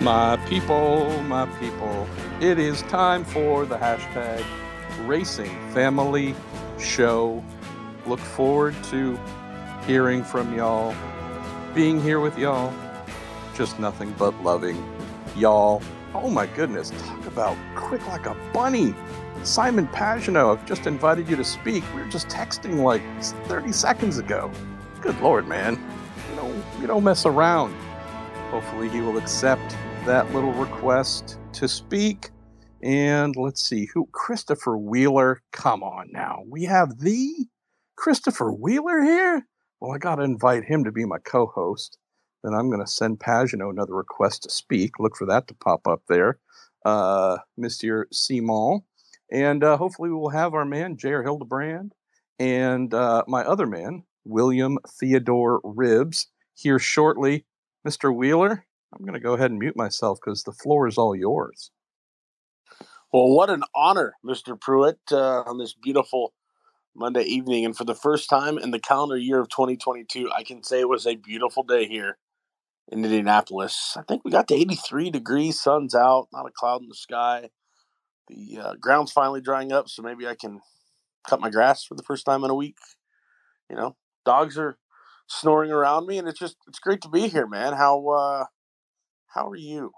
My people, my people, it is time for the hashtag Racing Family Show. Look forward to hearing from y'all, being here with y'all. Just nothing but loving y'all. Oh my goodness, talk about quick like a bunny. Simon Pagenaud, I've just invited you to speak. We were just texting like 30 seconds ago. Good lord, man. You know, you don't mess around. Hopefully, he will accept that little request to speak. And let's see who Christopher Wheeler. Come on now. We have the Christopher Wheeler here? Well, I got to invite him to be my co host. Then I'm going to send Pagenaud another request to speak. Look for that to pop up there. Uh, Monsieur Simon. And uh, hopefully, we will have our man, J.R. Hildebrand, and uh, my other man, William Theodore Ribbs, here shortly. Mr. Wheeler, I'm going to go ahead and mute myself because the floor is all yours. Well, what an honor, Mr. Pruett, uh, on this beautiful Monday evening. And for the first time in the calendar year of 2022, I can say it was a beautiful day here in Indianapolis. I think we got to 83 degrees, sun's out, not a cloud in the sky. The uh, ground's finally drying up, so maybe I can cut my grass for the first time in a week. You know, dogs are snoring around me, and it's just it's great to be here, man. How uh, how are you?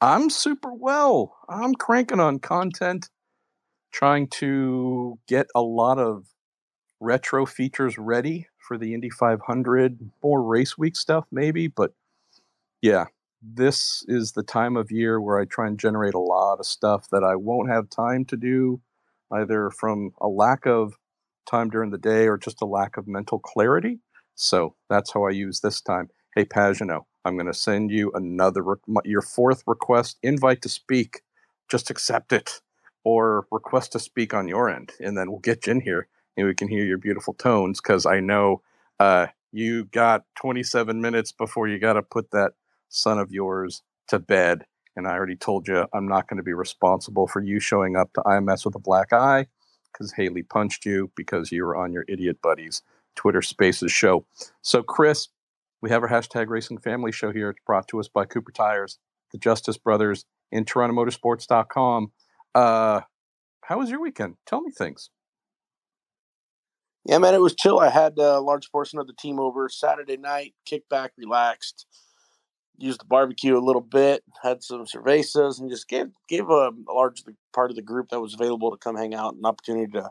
I'm super well. I'm cranking on content, trying to get a lot of retro features ready for the Indy 500, more race week stuff maybe, but yeah, this is the time of year where I try and generate a lot of stuff that I won't have time to do either from a lack of time during the day or just a lack of mental clarity. So that's how I use this time. Hey, Pagenaud, I'm going to send you another, your fourth request invite to speak. Just accept it or request to speak on your end, and then we'll get you in here and we can hear your beautiful tones because I know uh, you got 27 minutes before you got to put that son of yours to bed. And I already told you I'm not going to be responsible for you showing up to IMS with a black eye because Haley punched you because you were on your idiot buddies Twitter Spaces show. So, Chris, we have our hashtag Racing Family show here. It's brought to us by Cooper Tires, the Justice Brothers, and TorontoMotorsports.com. Uh, how was your weekend? Tell me things. Yeah, man, it was chill. I had a large portion of the team over Saturday night, kicked back, relaxed, used the barbecue a little bit, had some cervezas, and just gave gave a, a large part of the group that was available to come hang out an opportunity to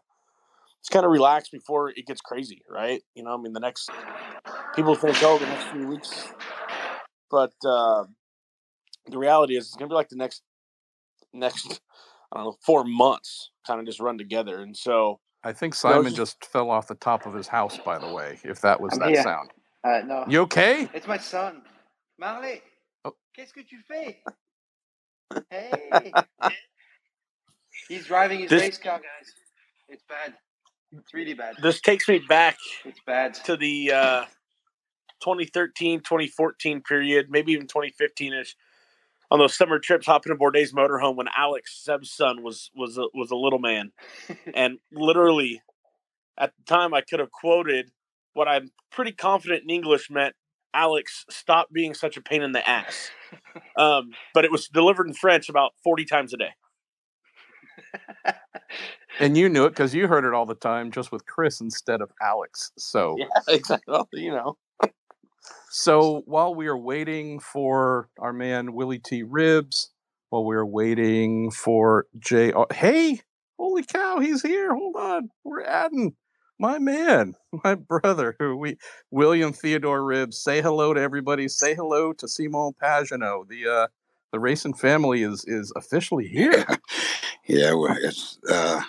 just kind of relax before it gets crazy, right? You know, I mean, the next people think, oh, the next few weeks, but uh, the reality is, it's gonna be like the next next I don't know four months, kind of just run together, and so. I think Simon just, just, fell off the top of his house. By the way, if that was I'm that here. sound. Uh, no. You okay? It's my son. Marley. Oh. Qu'est-ce que tu fais? Hey. He's driving his This- race car, guys. It's bad. It's really bad. This takes me back It's bad. to the uh, 2013, 2014 period, maybe even 2015 ish, on those summer trips hopping to Bourdais motorhome when Alex Seb's son was was a, was a little man, and literally at the time I could have quoted what I'm pretty confident in English meant. Alex, stop being such a pain in the ass. Um, but it was delivered in French about 40 times a day. And you knew it because you heard it all the time, just with Chris instead of Alex. So, Yeah, exactly. You know. so while we are waiting for our man Willy T. Ribbs, while we are waiting for Jay, hey, holy cow, he's here! Hold on, we're adding my man, my brother, who we William Theodore Ribbs. Say hello to everybody. Say hello to Simon Pagenaud. The uh, the racing family is is officially here. Yeah, well, it's uh,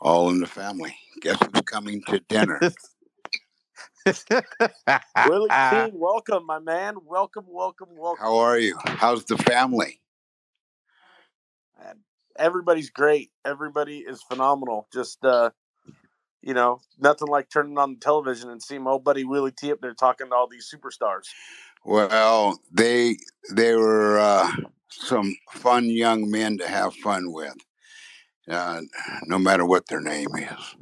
all in the family. Guess who's coming to dinner? Willy T, welcome, my man. Welcome, welcome, welcome. How are you? How's the family? Man, everybody's great. Everybody is phenomenal. Just uh, you know, nothing like turning on the television and seeing my old buddy Willy T up there talking to all these superstars. Well, they they were uh, some fun young men to have fun with, uh, no matter what their name is.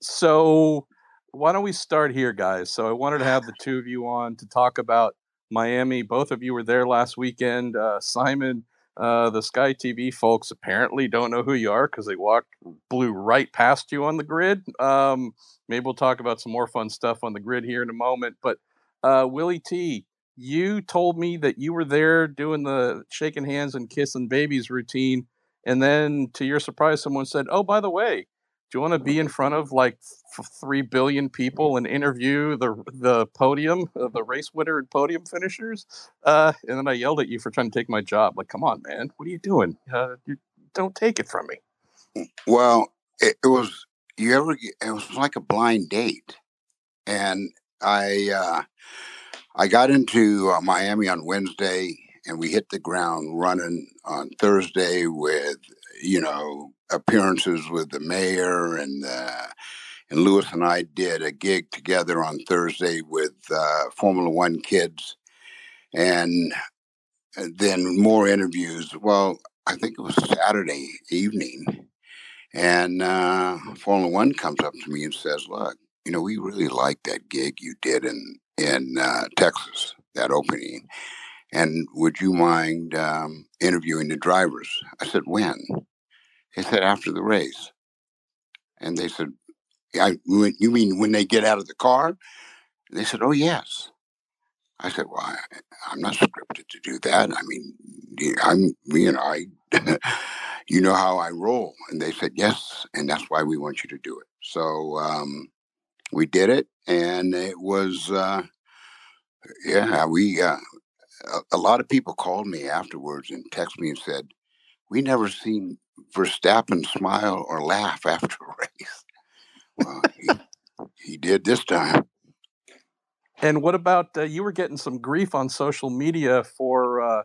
so why don't we start here, guys? So I wanted to have the two of you on to talk about Miami. Both of you were there last weekend. Uh, Simon, uh, the Sky TV folks apparently don't know who you are because they walked, blew right past you on the grid. Um, maybe we'll talk about some more fun stuff on the grid here in a moment. But uh, Willy T, you told me that you were there doing the shaking hands and kissing babies routine. And then to your surprise, someone said, Oh, by the way, do you want to be in front of like f- three billion people and interview the the podium, uh, the race winner and podium finishers? Uh, and then I yelled at you for trying to take my job. Like, come on, man, what are you doing? Uh, you don't take it from me. Well, it, it was you ever? It was like a blind date, and I uh, I got into uh, Miami on Wednesday, and we hit the ground running on Thursday with you know appearances with the mayor and uh, and Lewis and I did a gig together on Thursday with uh, Formula One kids, and uh, then more interviews. Well, I think it was Saturday evening, and uh, Formula One comes up to me and says, "Look, you know, we really like that gig you did in in uh, Texas, that opening." And would you mind um, interviewing the drivers? I said, when? They said, after the race. And they said, yeah, you mean when they get out of the car? They said, oh, yes. I said, well, I, am not scripted to do that. I mean, I'm, you know, I, you know how I roll. And they said, yes. And that's why we want you to do it. So um, we did it. And it was, uh, yeah, we, uh, a, a lot of people called me afterwards and texted me and said, we never seen Verstappen smile or laugh after a race. Well, he, he did this time. And what about uh, you were getting some grief on social media for, uh,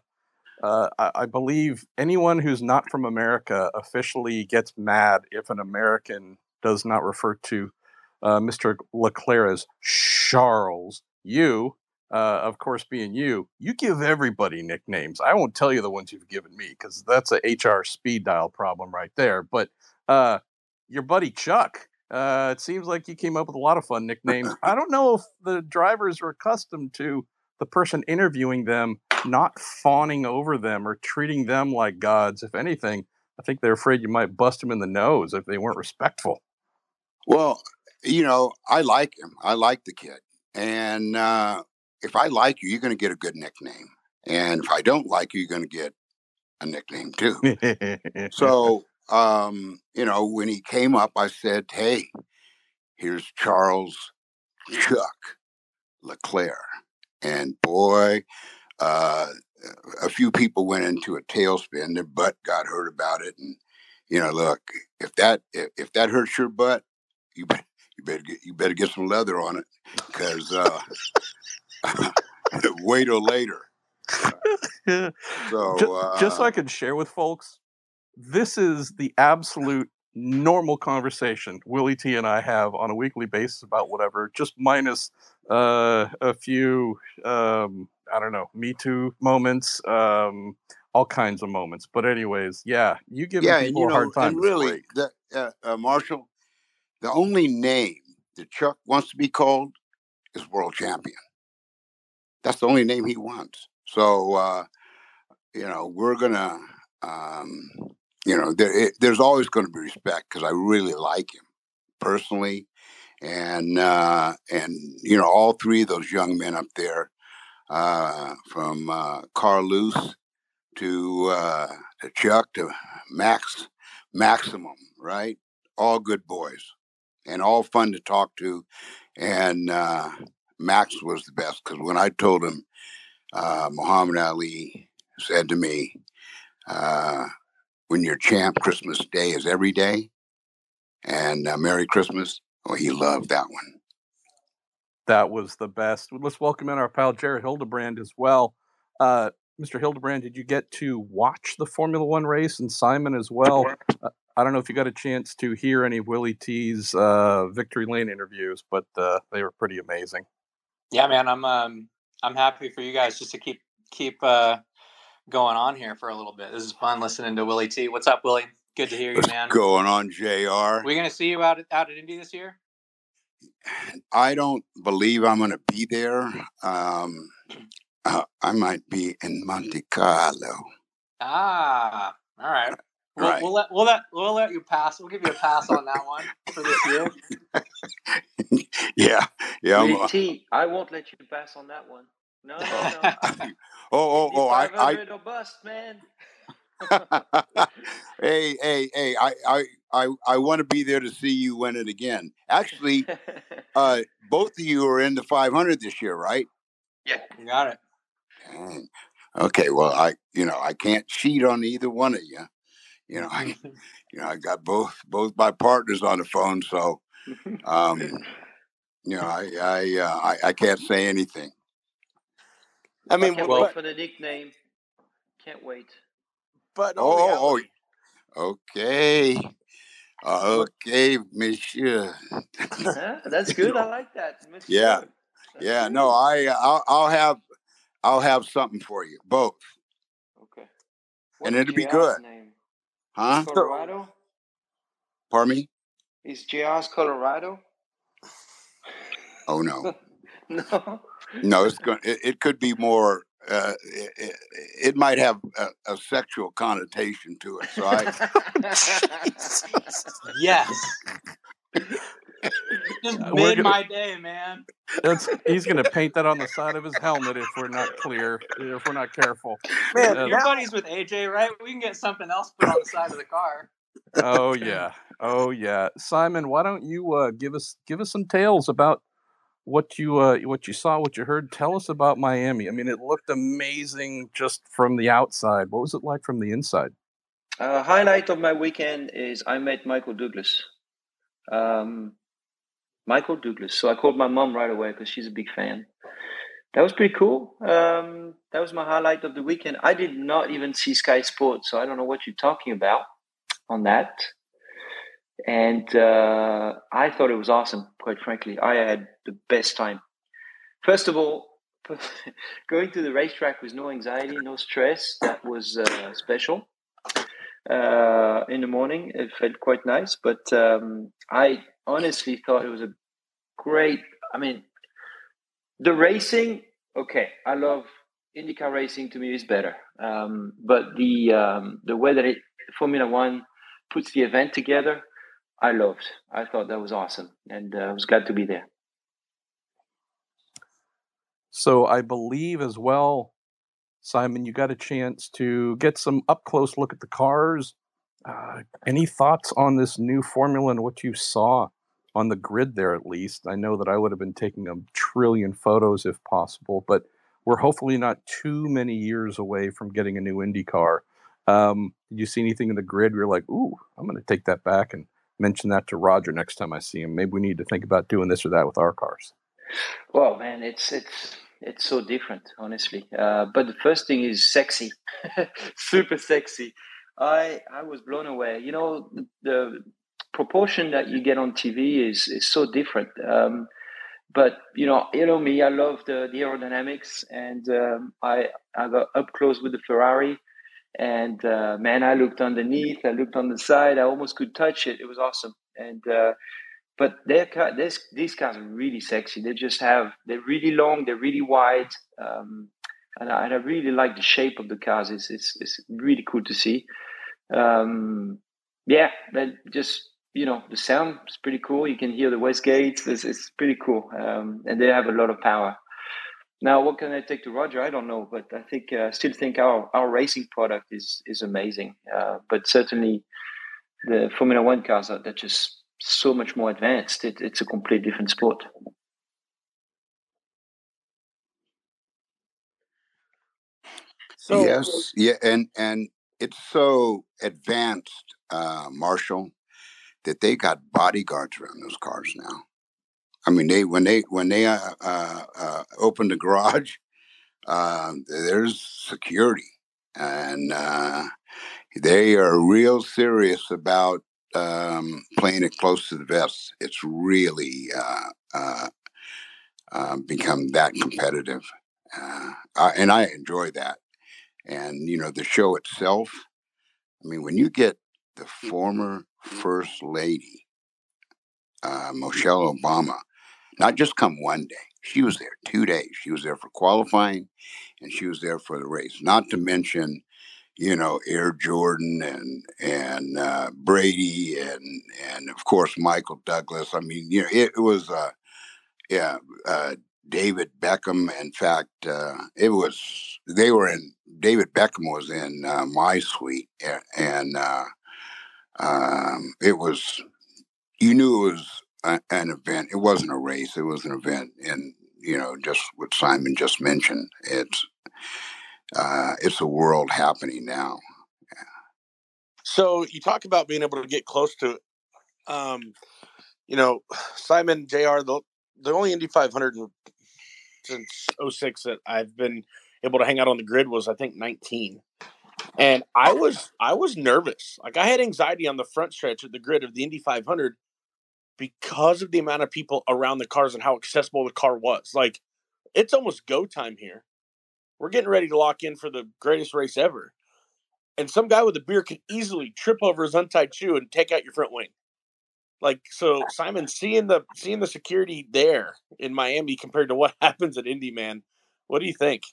uh, I, I, believe, anyone who's not from America officially gets mad if an American does not refer to uh, Mr. Leclerc as Charles. You, uh, of course, being you, you give everybody nicknames. I won't tell you the ones you've given me because that's a HR speed dial problem right there. But uh, your buddy Chuck, uh, it seems like you came up with a lot of fun nicknames. I don't know if the drivers are accustomed to the person interviewing them not fawning over them or treating them like gods. If anything, I think they're afraid you might bust them in the nose if they weren't respectful. Well, you know, I like him. I like the kid. And uh, if I like you, you're going to get a good nickname. And if I don't like you, you're going to get a nickname too. so, um, you know, when he came up, I said, Hey, here's Charles Chuck Leclerc. And boy, uh, a few people went into a tailspin. Their butt got hurt about it. And, you know, look, if that, if, if that hurts your butt, you you better get, you better get some leather on it because, uh, wait till later. so, just, uh, just so I can share with folks, this is the absolute normal conversation Willy T and I have on a weekly basis about whatever, just minus uh, a few, um, I don't know, Me Too moments, um, all kinds of moments. But anyways, yeah, you give yeah, people you know, a hard time. And really, the, uh, uh, Marshall, the only name that Chuck wants to be called is world champion. That's the only name he wants. So, uh, you know, we're gonna, um, you know, there, it, there's always going to be respect because I really like him personally, and uh, and you know, all three of those young men up there, uh, from uh, Carlos to uh, to Chuck to Max, Maximum, right? All good boys, and all fun to talk to, and uh, Max was the best because when I told him, uh, Muhammad Ali said to me, uh, "When you're champ, Christmas Day is every day, and uh, Merry Christmas." Oh, he loved that one. That was the best. Let's welcome in our pal Jared Hildebrand as well. Uh, Mr. Hildebrand, did you get to watch the Formula One race and Simon as well? Uh, I don't know if you got a chance to hear any Willy T's uh, Victory Lane interviews, but uh, they were pretty amazing. Yeah, man, I'm um I'm happy for you guys just to keep keep uh going on here for a little bit. This is fun listening to Willy T. What's up, Willy? Good to hear you, What's man. Going on, Jr. We gonna see you out at, out at Indy this year? I don't believe I'm to be there. Um, Uh, I might be in Monte Carlo. Ah, all right. We'll, Right. we'll let we'll let we'll let you pass. We'll give you a pass on that one for this year. yeah, yeah. I'm, uh, T, I won't let you pass on that one. No, no, no. oh, oh, oh! I, 500 or bust, man. I hey, hey, hey! I, I, I, I want to be there to see you win it again. Actually, uh, both of you are in the 500 this year, right? Yeah, you got it. Dang. Okay, well, I, you know, I can't cheat on either one of you. You know, I, you know, I got both both my partners on the phone, so um, you know, I, I, uh, I, I can't say anything. I mean, can't but, wait for the nickname. Can't wait. but Oh, oh, oh, reality- okay, okay, Monsieur. Huh? That's good. I like that. Monsieur. Yeah. That's Yeah, good. no, I, uh, I'll, I'll have, I'll have something for you, both, Okay. And it'll be good. Name? Huh? Colorado. Pardon me? Is JR's Colorado? Oh no, No. no, it's going. It, it could be more. Uh, it, it, it might have a, a sexual connotation to it. So I, Yes. Just Uh, made gonna- my day, man. That's, he's going to paint that on the side of his helmet if we're not clear, if we're not careful. man, Uh, Your now- buddies with AJ, right? We can get something else put on the side of the car. Oh yeah, oh yeah. Simon, why don't you uh, give us give us some tales about what you uh, what you saw, what you heard? Tell us about Miami. I mean, it looked amazing just from the outside. What was it like from the inside? Uh, highlight of my weekend is I met Michael Douglas. Um, Michael Douglas. So I called my mom right away because she's a big fan. That was pretty cool. Um, that was my highlight of the weekend. I did not even see Sky Sports, so I don't know what you're talking about on that. And uh, I thought it was awesome, quite frankly. I had the best time. First of all, going to the racetrack with no anxiety, no stress, that was uh, special uh, in the morning. It felt quite nice, but um, I honestly thought it was a great. I mean, the racing. Okay, I love IndyCar racing. To me, is better. Um, but the um, the way that it Formula One puts the event together, I loved. I thought that was awesome, and uh, I was glad to be there. So I believe as well, Simon, you got a chance to get some up close look at the cars. Uh, any thoughts on this new formula and what you saw on the grid there, at least? I know that I would have been taking a trillion photos if possible, but we're hopefully not too many years away from getting a new Indy car. Um, did you see anything in the grid where you're like, ooh, I'm going to take that back and mention that to Roger next time I see him? Maybe we need to think about doing this or that with our cars. Well, man, it's it's it's so different, honestly. Uh, but the first thing is sexy, super sexy. I I was blown away. You know, the, proportion that you get on TV is is so different. Um, but you know, you know me. I love the, the aerodynamics, and um, I I got up close with the Ferrari, and uh, man, I looked underneath. I looked on the side. I almost could touch it. It was awesome, and. Uh, but these cars are really sexy. They just have they're really long, they're really wide, um, and, I, and I really like the shape of the cars. It's it's, it's really cool to see. Um, yeah, but just you know the sound is pretty cool. You can hear the wastegate. It's, it's pretty cool, um, and they have a lot of power. Now, what can I take to Roger? I don't know, but I think uh, still think our our racing product is is amazing. Uh, but certainly, the Formula One cars are they're just so much more advanced. It, it's a complete different sport. So yes, yeah, and and it's so advanced, uh, Marshall, that they got bodyguards around those cars now. I mean, they when they when they uh, uh, uh, open the garage, uh, there's security, and uh, they are real serious about um, playing it close to the vest. It's really uh, uh, uh, become that competitive, uh, I, and I enjoy that. And you know, the show itself. I mean, when you get the former first lady, uh, Michelle Obama, not just come one day. She was there two days. She was there for qualifying, and she was there for the race. Not to mention, you know, Air Jordan and and uh, Brady and and of course Michael Douglas. I mean, you know, it, was uh, yeah, uh, David Beckham. In fact, uh, it was they were in. David Beckham was in uh, my suite, and, and uh, um, it was. You knew it was a, an event. It wasn't a race. It was an event, and you know, just what Simon just mentioned. It's uh, it's a world happening now. So you talk about being able to get close to, um, you know, Simon Jr. The the only Indy 500 since 06 that I've been able to hang out on the grid was I think 19. And I was I was nervous. Like I had anxiety on the front stretch of the grid of the Indy 500 because of the amount of people around the cars and how accessible the car was. Like it's almost go time here. We're getting ready to lock in for the greatest race ever. And some guy with a beer could easily trip over his untied shoe and take out your front wing. Like so, Simon, seeing the seeing the security there in Miami compared to what happens at Indy, man, what do you think?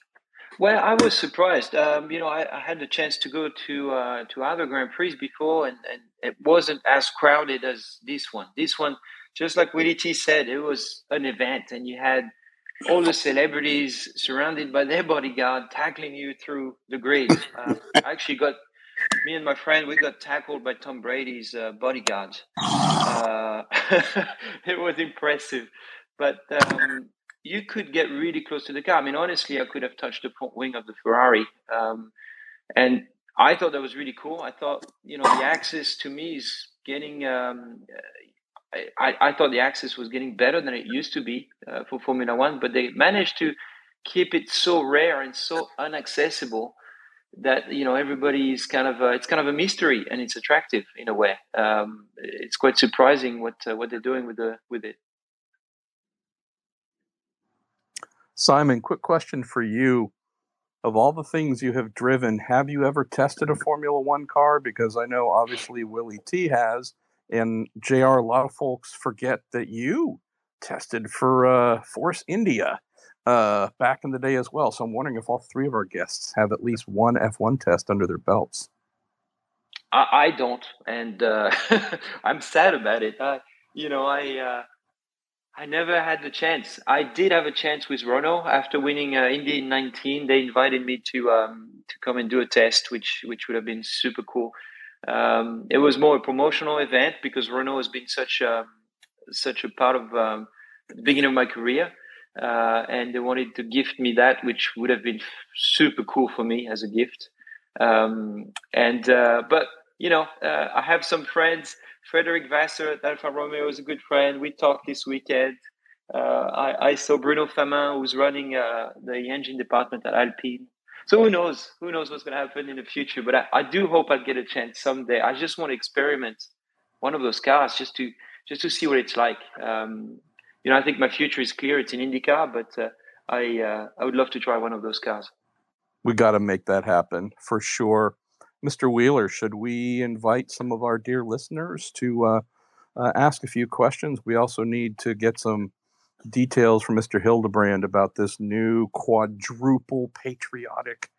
Well, I was surprised. Um, you know, I, I, had the chance to go to uh, to other Grand Prix before, and, and it wasn't as crowded as this one. This one, just like Willy T said, it was an event, and you had all the celebrities surrounded by their bodyguard tackling you through the grid. Uh, I actually got me and my friend we got tackled by Tom Brady's uh, bodyguards. Uh, it was impressive, but um, you could get really close to the car. I mean, honestly, I could have touched the front wing of the Ferrari, um, and I thought that was really cool. I thought, you know, the access to me is getting. Um, I, I thought the access was getting better than it used to be uh, for Formula One, but they managed to keep it so rare and so inaccessible that you know everybody is kind of it's kind of a mystery and it's attractive in a way. Um, it's quite surprising what uh, what they're doing with the with it. Simon, quick question for you. Of all the things you have driven, have you ever tested a Formula One car? Because I know obviously Willy T has, and JR, a lot of folks forget that you tested for uh, Force India uh, back in the day as well. So I'm wondering if all three of our guests have at least one F1 test under their belts. I, I don't, and uh, I'm sad about it. I, you know, I uh, I never had the chance. I did have a chance with Renault after winning uh, Indy in 19. They invited me to um, to come and do a test, which which would have been super cool. Um, it was more a promotional event because Renault has been such a such a part of um, the beginning of my career, uh, and they wanted to gift me that, which would have been super cool for me as a gift. Um, and uh, but you know, uh, I have some friends Frederic Vasseur at Alfa Romeo is a good friend. We talked this weekend. Uh, I, I, saw Bruno Famin, who's running uh, the engine department at Alpine. So who knows? Who knows what's going to happen in the future? But I, I do hope I'll get a chance someday. I just want to experiment one of those cars just to just to see what it's like. Um, you know, I think my future is clear. It's in IndyCar, but uh, I uh, I would love to try one of those cars. We got to make that happen for sure. Mr. Wheeler, should we invite some of our dear listeners to uh, uh, ask a few questions? We also need to get some details from Mr. Hildebrand about this new quadruple patriotic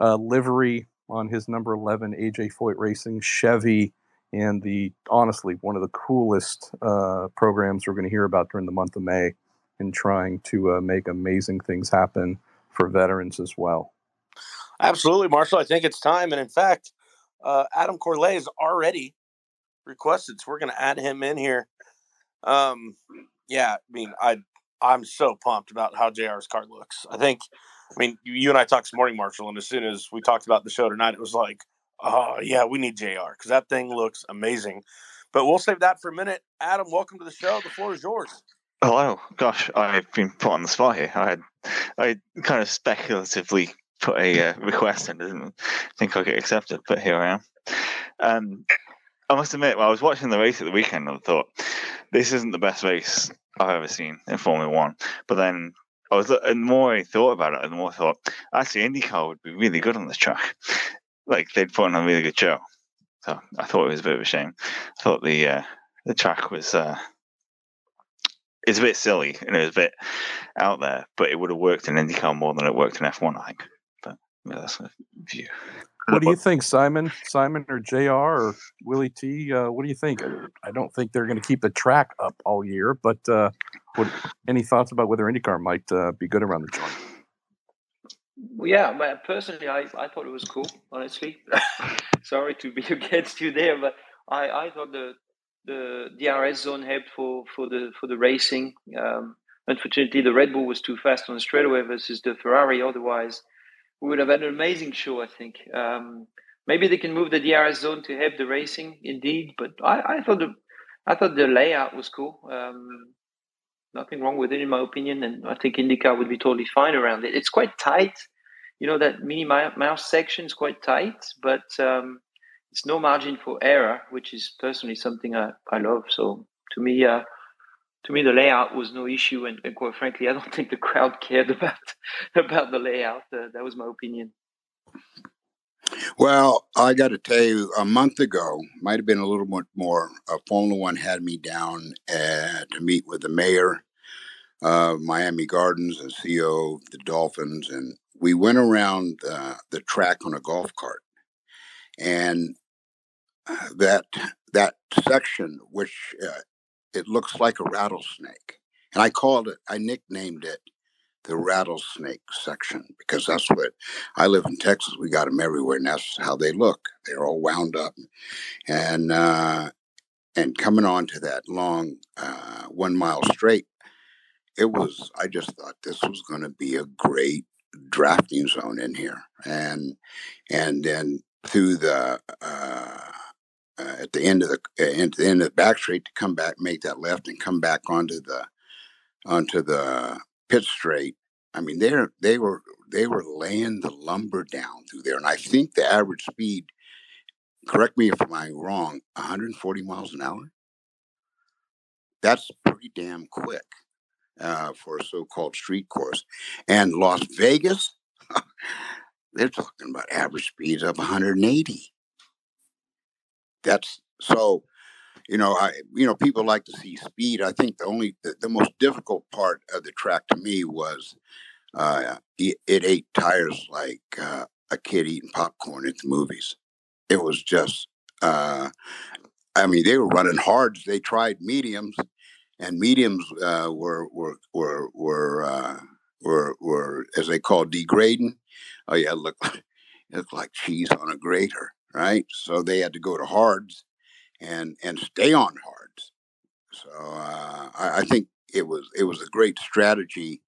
uh, livery on his number 11 AJ Foyt Racing Chevy and the honestly one of the coolest uh, programs we're going to hear about during the month of May in trying to uh, make amazing things happen for veterans as well. Absolutely, Marshall. I think it's time. And in fact, uh, Adam Corley is already requested, so we're going to add him in here. Um, yeah, I mean, I I'm so pumped about how JR's car looks. I think, I mean, you, and I talked this morning, Marshall, and as soon as we talked about the show tonight, it was like, oh yeah, we need JR because that thing looks amazing. But we'll save that for a minute. Adam, welcome to the show. The floor is yours. Hello. Gosh, I've been put on the spot here. I had, I kind of speculatively put a uh, request and didn't think I'd get accepted, but here I am. Um, I must admit, I was watching the race at the weekend and thought, this isn't the best race I've ever seen in Formula One. But then I was, and the more I thought about it, the more I thought, actually, IndyCar would be really good on this track. Like, they'd put on a really good show. So I thought it was a bit of a shame. I thought the uh, the track was uh, it's a bit silly and it was a bit out there, but it would have worked in IndyCar more than it worked in F1, I think. But that's a view. What do you think, Simon? Simon or Jr. or Willy T? Uh, what do you think? I don't think they're going to keep the track up all year, but uh, what, any thoughts about whether IndyCar might uh, be good around the joint? Well, yeah, but personally, I, I thought it was cool. Honestly, sorry to be against you there, but I, I thought the the DRS zone helped for, for the for the racing. Um, unfortunately, the Red Bull was too fast on the straightaway versus the Ferrari. Otherwise, we would have had an amazing show. I think. Um, maybe they can move the DRS zone to help the racing, indeed. But I, I thought the I thought the layout was cool. Um, nothing wrong with it, in my opinion, and I think IndyCar would be totally fine around it. It's quite tight. You know that mini mouse section is quite tight, but um, it's no margin for error, which is personally something I, I love. So to me, uh, to me, the layout was no issue, and, and, quite frankly, I don't think the crowd cared about about the layout. Uh, that was my opinion. Well, I got to tell you, a month ago, might have been a little bit more. Uh, Formula One had me down uh, to meet with the mayor of Miami Gardens and CEO of the Dolphins, and we went around uh, the track on a golf cart. And that that section, which uh, it looks like a rattlesnake, and I called it, I nicknamed it the rattlesnake section because that's what I live in Texas. We got them everywhere, and that's how they look. They're all wound up, and uh, and coming on to that long uh, one mile straight, it was. I just thought this was going to be a great drafting zone in here, and and then through the uh, uh, at the end of the uh, the end of the back straight to come back, make that left, and come back onto the onto the pit straight. I mean, they're they were they were laying the lumber down through there, and I think the average speed. Correct me if I'm wrong. 140 miles an hour. That's pretty damn quick uh, for a so-called street course. And Las Vegas, they're talking about average speeds of 180 that's so you know i you know people like to see speed. I think the only the, the most difficult part of the track to me was uh it, it ate tires like uh, a kid eating popcorn at the movies. It was just uh i mean they were running hard. They tried mediums and mediums uh were were were were uh were were as they call degrading. Oh yeah look it looked like cheese on a grater right? So they had to go to hards and and stay on hards. So uh, I, I, think it was it was a great strategy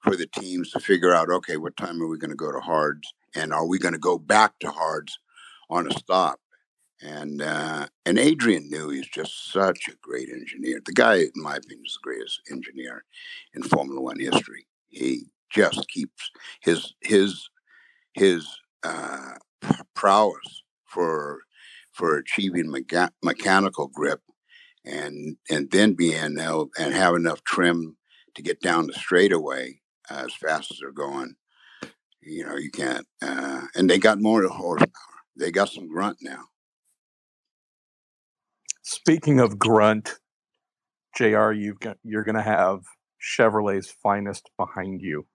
for the teams to figure out okay, what time are we going to go to hards, and are we going to go back to hards on a stop? And uh, and Adrian Newey he's just such a great engineer. The guy, in my opinion, is the greatest engineer in Formula One history. He just keeps his his his uh, prowess for for achieving mecha- mechanical grip and and then being able and have enough trim to get down the straightaway uh, as fast as they're going. You know, you can't. Uh, and they got more horsepower. They got some grunt now. Speaking of grunt, Jr., you've got you're going to have Chevrolet's finest behind you.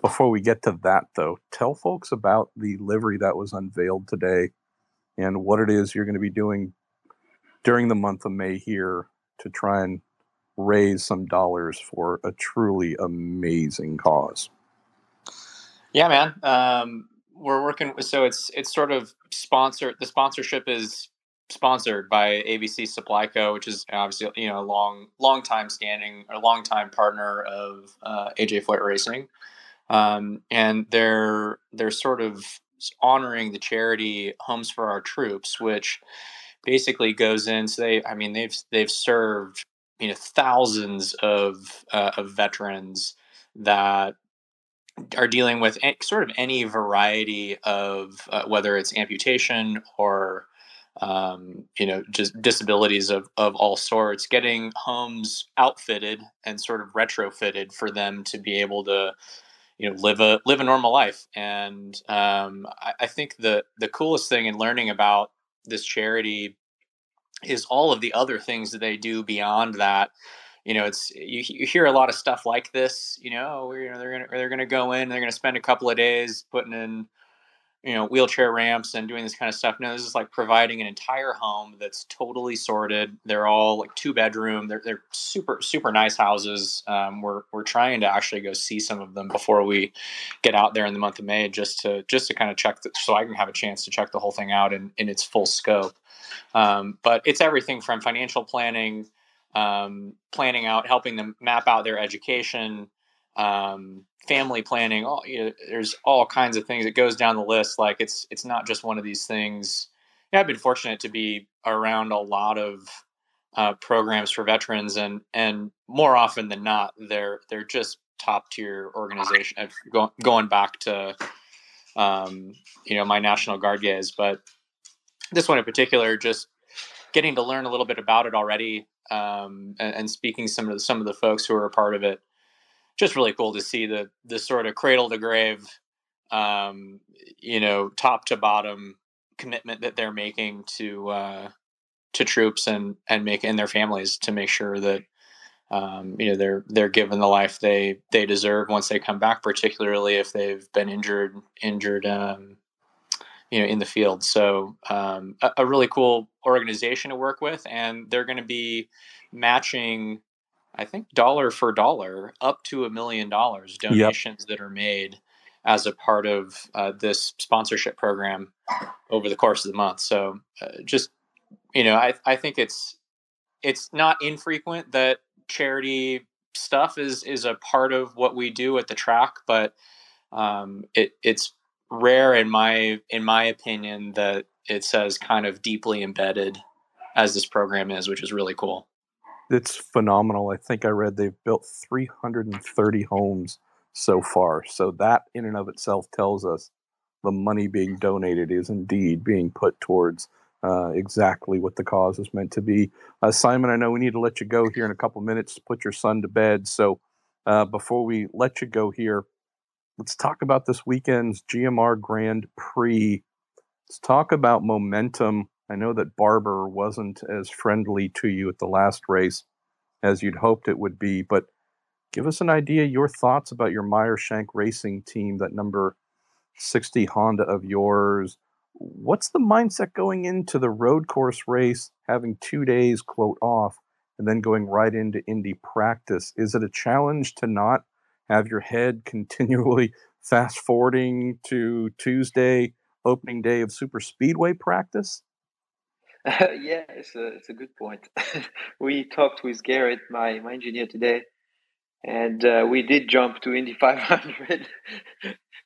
Before we get to that, though, tell folks about the livery that was unveiled today and what it is you're going to be doing during the month of May here to try and raise some dollars for a truly amazing cause. Yeah, man. Um, we're working. So it's it's sort of sponsored. The sponsorship is sponsored by ABC Supply Co., which is obviously you know a long long time standing or long time partner of uh, AJ Foyt Racing, um, and they're they're sort of honoring the charity Homes for Our Troops, which basically goes in. So they, I mean, they've they've served you know thousands of uh, of veterans that are dealing with sort of any variety of uh, whether it's amputation or um, you know just disabilities of, of all sorts getting homes outfitted and sort of retrofitted for them to be able to you know live a live a normal life and um, I, I, think the the coolest thing in learning about this charity is all of the other things that they do beyond that you know, it's you, you hear a lot of stuff like this. You know, you know they're gonna they're gonna go in, they're gonna spend a couple of days putting in you know wheelchair ramps and doing this kind of stuff. No this is like providing an entire home that's totally sorted. They're all like two bedroom. They're, they're super super nice houses. Um, we're, we're trying to actually go see some of them before we get out there in the month of may just to just to kind of check the, so i can have a chance to check the whole thing out in, in its full scope. Um, but it's everything from financial planning um, planning out helping them map out their education um, family planning all you know, there's all kinds of things it goes down the list. Like it's it's not just one of these things. Yeah, i've been fortunate to be around a lot of uh, programs for veterans and and more often than not they're they're just top tier organization going going back to um, you know my national guard days. But this one in particular just getting to learn a little bit about it already um, and, and, speaking some of the, some of the folks who are a part of it just really cool to see the the sort of cradle to grave, um, you know, top to bottom commitment that they're making to uh, to troops and and make and their families to make sure that um, you know they're they're given the life they they deserve once they come back, particularly if they've been injured injured um, you know in the field. So um, a, a, really cool organization to work with, and they're going to be matching I think dollar for dollar, up to a million dollars donations yep. that are made as a part of uh, this sponsorship program over the course of the month. So uh, just you know, I I think it's it's not infrequent that charity stuff is is a part of what we do at the track, but um, it it's rare in my in my opinion that it's as kind of deeply embedded as this program is, which is really cool it's phenomenal. I think I read they've built 330 homes so far. So that in and of itself tells us the money being donated is indeed being put towards uh, exactly what the cause is meant to be. Uh, Simon, I know we need to let you go here in a couple minutes to put your son to bed. So uh, before we let you go here, let's talk about this weekend's GMR Grand Prix. Let's talk about momentum I know that Barber wasn't as friendly to you at the last race as you'd hoped it would be, but give us an idea your thoughts about your Meyer Shank Racing team, that number 60 Honda of yours. What's the mindset going into the road course race, having two days, quote, off, and then going right into Indy practice? Is it a challenge to not have your head continually fast forwarding to Tuesday, opening day of super speedway practice? Uh, yeah, it's a it's a good point. we talked with Garrett, my my engineer today, and uh, we did jump to Indy 500.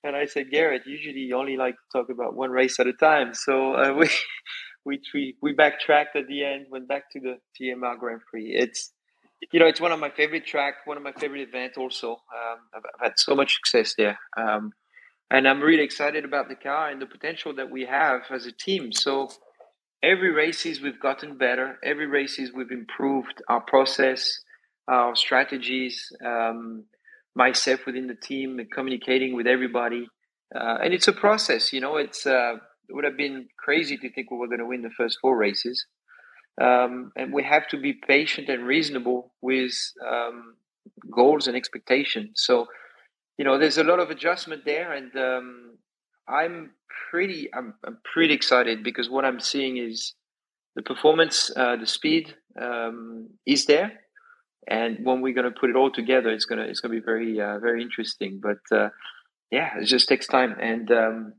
and I said, Garrett, usually you only like to talk about one race at a time. So uh, we we we we backtracked at the end, went back to the GMR Grand Prix. It's you know it's one of my favorite track, one of my favorite events. Also, um, I've, I've, had so much success there. Um, and I'm really excited about the car and the potential that we have as a team. So every races we've gotten better. Every races we've improved our process, our strategies, um, myself within the team, communicating with everybody. Uh, and it's a process, you know. It's uh, it would have been crazy to think we were going to win the first four races, um, and we have to be patient and reasonable with um, goals and expectations. So, you know, there's a lot of adjustment there, and um, I'm pretty I'm, I'm pretty excited because what I'm seeing is the performance, uh, the speed um, is there, and when we're going to put it all together, it's gonna it's gonna be very uh, very interesting. But uh, yeah, it just takes time, and um,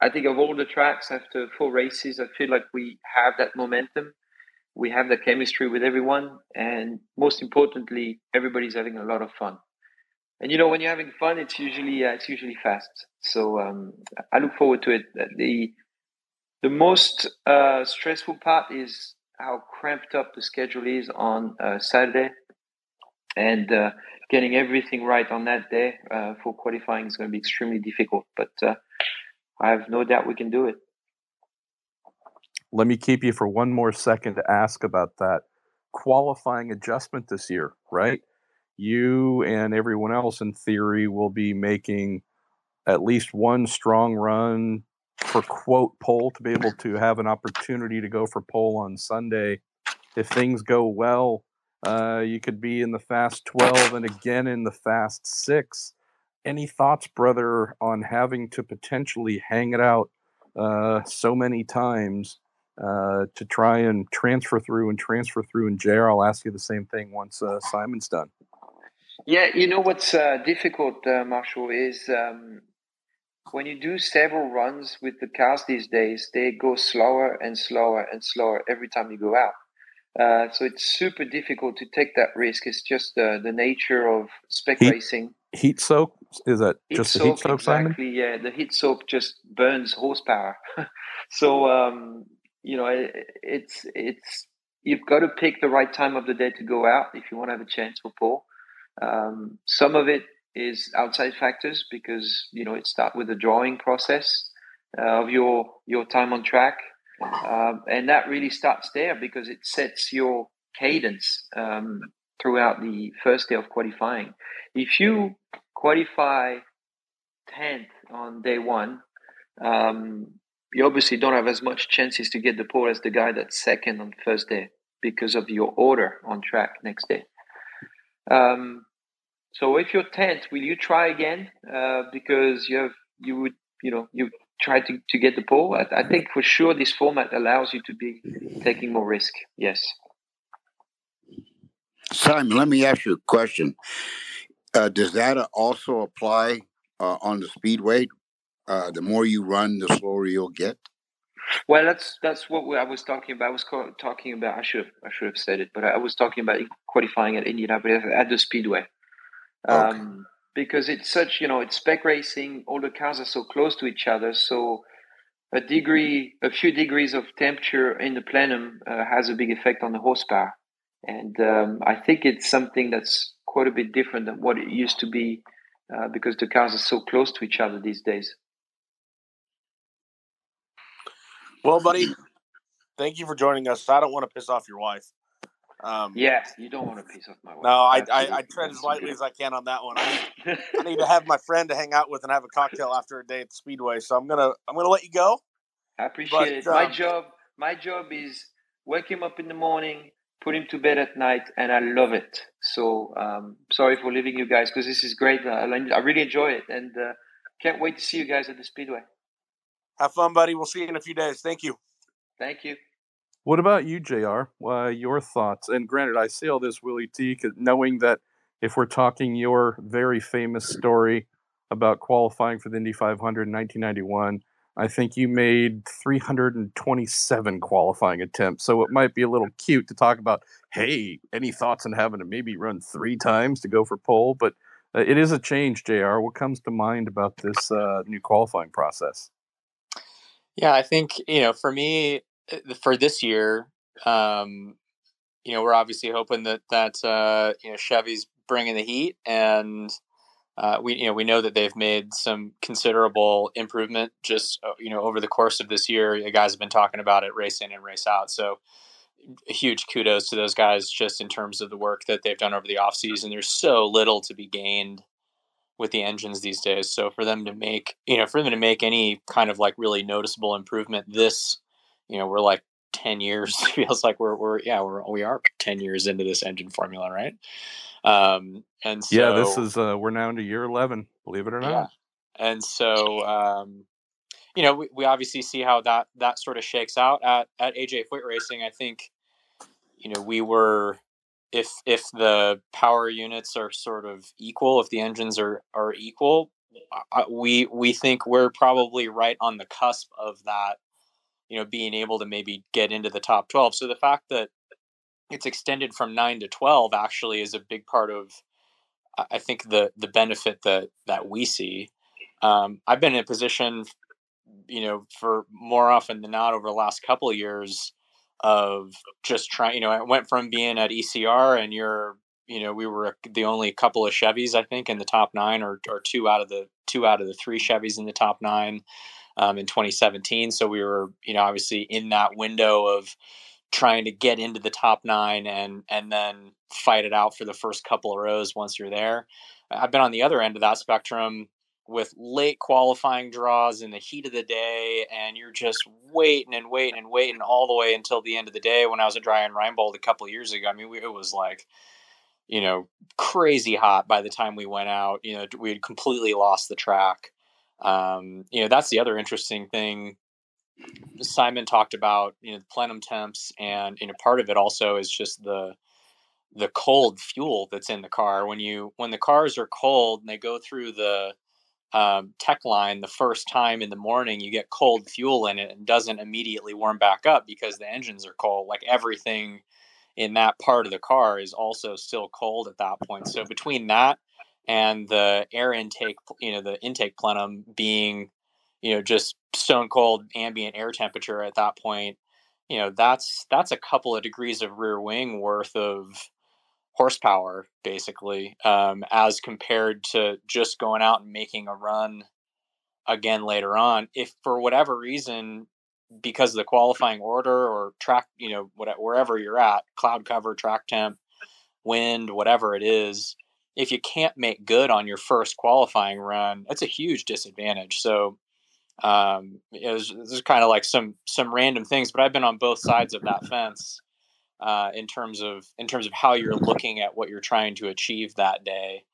I think of all the tracks after four races, I feel like we have that momentum, we have the chemistry with everyone, and most importantly, everybody's having a lot of fun and you know when you're having fun it's usually uh, it's usually fast. So um, i look forward to it. The the most uh, stressful part is how cramped up the schedule is on uh, saturday. And uh, getting everything right on that day uh, for qualifying is going to be extremely difficult but uh, i have no doubt we can do it. Let me keep you for one more second to ask about that qualifying adjustment this year right you and everyone else in theory will be making at least one strong run for quote pole to be able to have an opportunity to go for pole on Sunday. If things go well, Uh, you could be in the fast 12 and again in the fast six. Any thoughts, brother, on having to potentially hang it out uh, so many times uh, to try and transfer through and transfer through? And JR, I'll ask you the same thing once uh, Simon's done. Yeah, you know what's uh, difficult, uh, Marshall, is um, when you do several runs with the cars these days, they go slower and slower and slower every time you go out. Uh, so it's super difficult to take that risk. It's just uh, the nature of spec Heat- racing. Heat soak? Is that Heat just the heat soak, Simon? exactly. Yeah, the heat soak just burns horsepower. so um, you know, it, it's it's you've got to pick the right time of the day to go out if you want to have a chance for pole. Um, some of it is outside factors because you know it starts with the drawing process uh, of your your time on track, um, and that really starts there because it sets your cadence um, throughout the first day of qualifying. If you qualify tenth on day one, um, you obviously don't have as much chances to get the pole as the guy that's second on first day because of your order on track next day. Um, so if you're tenth, will you try again? Uh, because you have you would you know you try to, to get the pole. I, I think for sure this format allows you to be taking more risk. Yes. Simon, let me ask you a question. Uh, does that also apply uh, on the speedway? Uh, the more you run, the slower you'll get. Well, that's that's what we, I was talking about. I was talking about. I should have, I should have said it, but I was talking about qualifying at Indianapolis at the speedway. Um, Because it's such, you know, it's spec racing. All the cars are so close to each other, so a degree, a few degrees of temperature in the plenum uh, has a big effect on the horsepower. And um, I think it's something that's quite a bit different than what it used to be uh, because the cars are so close to each other these days. Well, buddy, thank you for joining us. I don't want to piss off your wife. Um, Yeah, you don't want to piss off my wife. No, I, I, I tread as lightly as I can on that one. I need, I I need to have my friend to hang out with and have a cocktail after a day at the speedway. So I'm gonna I'm gonna let you go. appreciate But, it. My um, job, my job is wake him up in the morning, put him to bed at night, and I love it. So um, sorry for leaving you guys because this is great. I, I really enjoy it, and uh, can't wait to see you guys at the speedway. Have fun, buddy. We'll see you in a few days. Thank you. Thank you. What about you, JR? Uh, your thoughts? And granted, I say all this, Willy T, knowing that if we're talking your very famous story about qualifying for the Indy 500 in 1991, I think you made 327 qualifying attempts. So it might be a little cute to talk about, hey, any thoughts on having to maybe run three times to go for pole? But uh, it is a change, JR. What comes to mind about this uh, new qualifying process? Yeah, I think you know, for me, uh, for this year, um, you know, we're obviously hoping that that uh, you know Chevy's bringing the heat, and uh, we you know we know that they've made some considerable improvement just uh, you know over the course of this year. You guys have been talking about it, race in and race out. So huge kudos to those guys just in terms of the work that they've done over the off season. There's so little to be gained with the engines these days. So for them to make, you know, for them to make any kind of like really noticeable improvement, this, you know, we're like 10 years feels like we're, we're, yeah, we're, we are 10 years into this engine formula. Right. Um, and so, yeah, this is, uh, we're now into year 11, believe it or not. yeah. And so, um, you know, we, we obviously see how that, that sort of shakes out at, at AJ Foyt Racing. I think, you know, we were, if if the power units are sort of equal, if the engines are are equal, we we think we're probably right on the cusp of that. You know, being able to maybe get into the top twelve. So the fact that it's extended from nine to twelve actually is a big part of, I I think the the benefit that that we see. Um, I've been in a position, you know, for more often than not over the last couple of years of just trying, you know, I went from being at ECR and you're, you know, we were the only couple of Chevys, I think, in the top nine or, or two out of the two out of the three Chevys in the top nine um, in 2017. So we were, you know, obviously in that window of trying to get into the top nine and, and then fight it out for the first couple of rows once you're there. I've been on the other end of that spectrum with late qualifying draws in the heat of the day, and you're just waiting and waiting and waiting all the way until the end of the day. When I was at Dreyer and Reinbold a couple years ago, I mean, we, it was like you know crazy hot by the time we went out. You know, we had completely lost the track. Um, you know, that's the other interesting thing. Simon talked about you know plenum temps, and you know part of it also is just the the cold fuel that's in the car when you when the cars are cold and they go through the um, tech line the first time in the morning you get cold fuel in it and doesn't immediately warm back up because the engines are cold. Like everything in that part of the car is also still cold at that point. So between that and the air intake you know the intake plenum being you know just stone cold ambient air temperature at that point you know that's that's a couple of degrees of rear wing worth of horsepower basically um, as compared to just going out and making a run again later on if for whatever reason because of the qualifying order or track you know whatever, wherever you're at cloud cover track temp wind whatever it is if you can't make good on your first qualifying run that's a huge disadvantage. So um, it was, there's kind of like some some random things but i've been on both sides of that fence uh, in terms of in terms of how you're looking at what you're trying to achieve that day.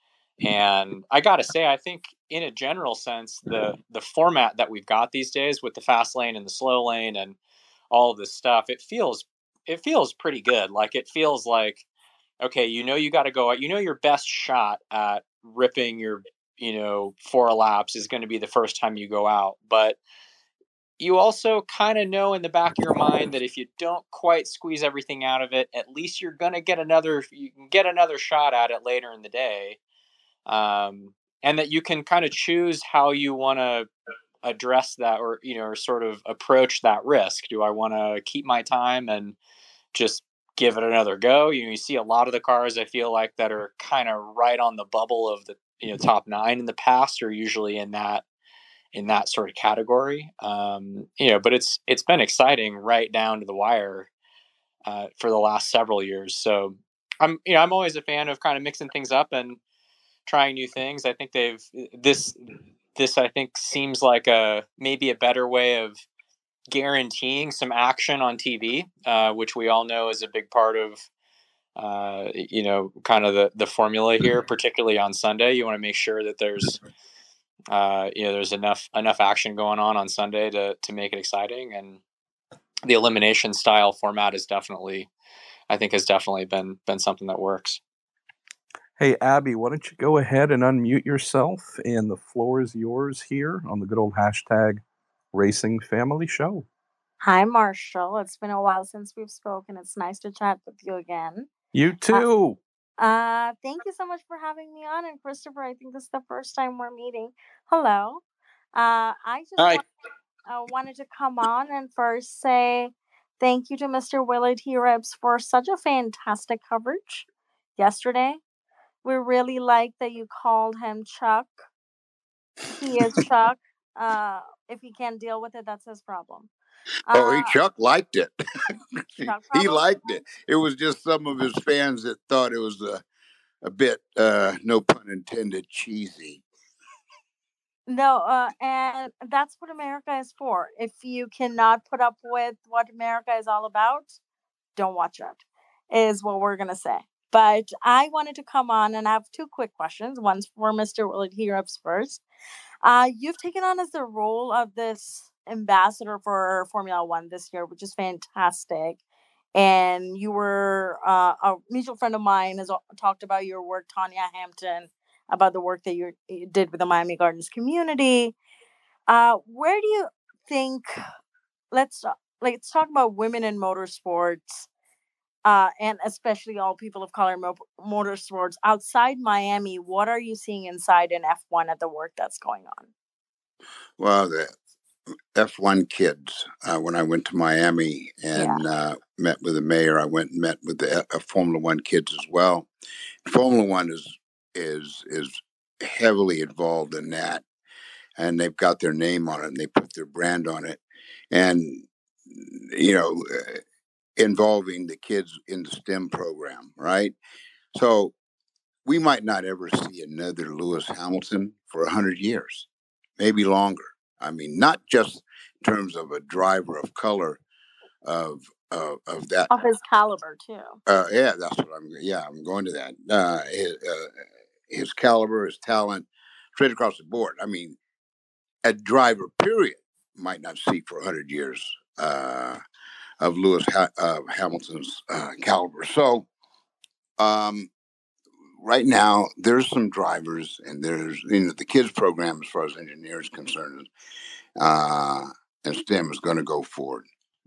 And I got to say, I think in a general sense, the the format that we've got these days with the fast lane and the slow lane and all of this stuff, it feels it feels pretty good. Like it feels like okay, you know you got to go out. You know your best shot at ripping your you know four laps is going to be the first time you go out, but you also kind of know in the back of your mind that if you don't quite squeeze everything out of it, at least you're going to get another you can get another shot at it later in the day. Um, and that you can kind of choose how you want to address that or you know or sort of approach that risk. Do I want to keep my time and just give it another go? You know, you see a lot of the cars I feel like that are kind of right on the bubble of the you know top 9 in the past are usually in that in that sort of category. Um, you know, but it's it's been exciting right down to the wire uh, for the last several years. So I'm you know I'm always a fan of kind of mixing things up and trying new things. I think they've this this I think seems like a maybe a better way of guaranteeing some action on TV, uh, which we all know is a big part of uh, you know kind of the the formula here, particularly on Sunday. You want to make sure that there's uh, you know, there's enough enough action going on on Sunday to to make it exciting, and the elimination style format is definitely, I think, has definitely been been something that works. Hey, Abby, why don't you go ahead and unmute yourself? And the floor is yours here on the good old hashtag Racing Family Show. Hi, Marshall. It's been a while since we've spoken. It's nice to chat with you again. You too. Uh, thank you so much for having me on. And Christopher, I think this is the first time we're meeting. Hello. Uh, I just Hi. want, uh, wanted to come on and first say thank you to Mr. Willard T. Ribbs for such a fantastic coverage yesterday. We really like that you called him Chuck. He is Chuck. Uh, if he can't deal with it, that's his problem. Oh, he Uh, Chuck liked it. Chuck he liked it. It was just some of his fans that thought it was a, a bit, uh, no pun intended, cheesy. No, uh, and that's what America is for. If you cannot put up with what America is all about, don't watch it, is what we're going to say. But I wanted to come on and I have two quick questions. One's for Mr. Willard Heroes first. Uh, you've taken on as the role of this ambassador for Formula One this year, which is fantastic. And you were uh, a mutual friend of mine has talked about your work, Tanya Hampton, about the work that you did with the Miami Gardens community. Uh, where do you think? Let's talk- let's talk about women in motorsports, uh, and especially all people of color in mo- motorsports outside Miami. What are you seeing inside in F one at the work that's going on? Well, F1 kids, uh, when I went to Miami and uh, met with the mayor, I went and met with the uh, Formula One kids as well. Formula One is is is heavily involved in that, and they've got their name on it and they put their brand on it, and you know, uh, involving the kids in the STEM program, right? So we might not ever see another Lewis Hamilton for a hundred years, maybe longer. I mean, not just in terms of a driver of color of uh, of that of his caliber too. Uh, yeah, that's what I'm. Yeah, I'm going to that. Uh, his, uh, his caliber, his talent, straight across the board. I mean, a driver period might not see for 100 years uh, of Lewis ha- Hamilton's uh, caliber. So, um, right now, there's some drivers, and there's you know the kids program as far as engineers concerned, uh, and STEM is going to go forward.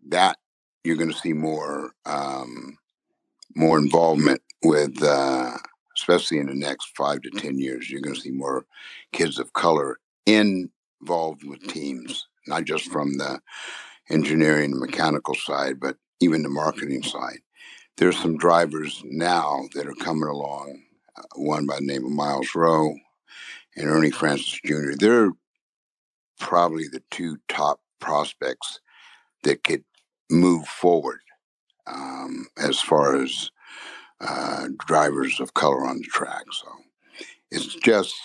That you're going to see more um, more involvement with, uh, especially in the next five to ten years. You're going to see more kids of color involved with teams, not just from the engineering and mechanical side, but even the marketing side. There's some drivers now that are coming along. One by the name of Miles Rowe and Ernie Francis Jr. They're probably the two top prospects that could move forward um, as far as uh, drivers of color on the track. So it's just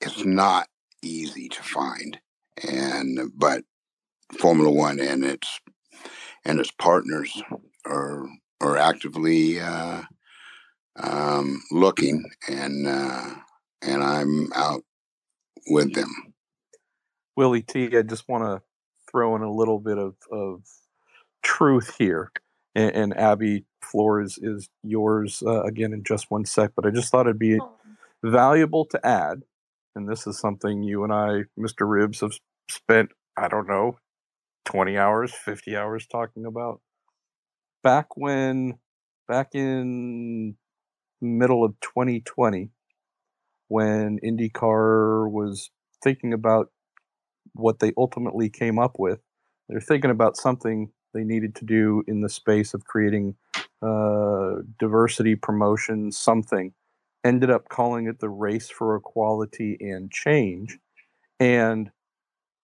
it's not easy to find, and but Formula One and its and its partners are are actively uh, um, looking, and uh, and I'm out with them. Willy T, I just want to throw in a little bit of, of truth here. And, and Abby, floor is, is yours uh, again in just one sec. But I just thought it'd be oh. valuable to add. And this is something you and I, Mr. Ribbs, have spent, I don't know, 20 hours, 50 hours talking about. Back when, back in middle of 2020, when IndyCar was thinking about what they ultimately came up with. They're thinking about something they needed to do in the space of creating uh, diversity promotion, something. Ended up calling it the race for equality and change. And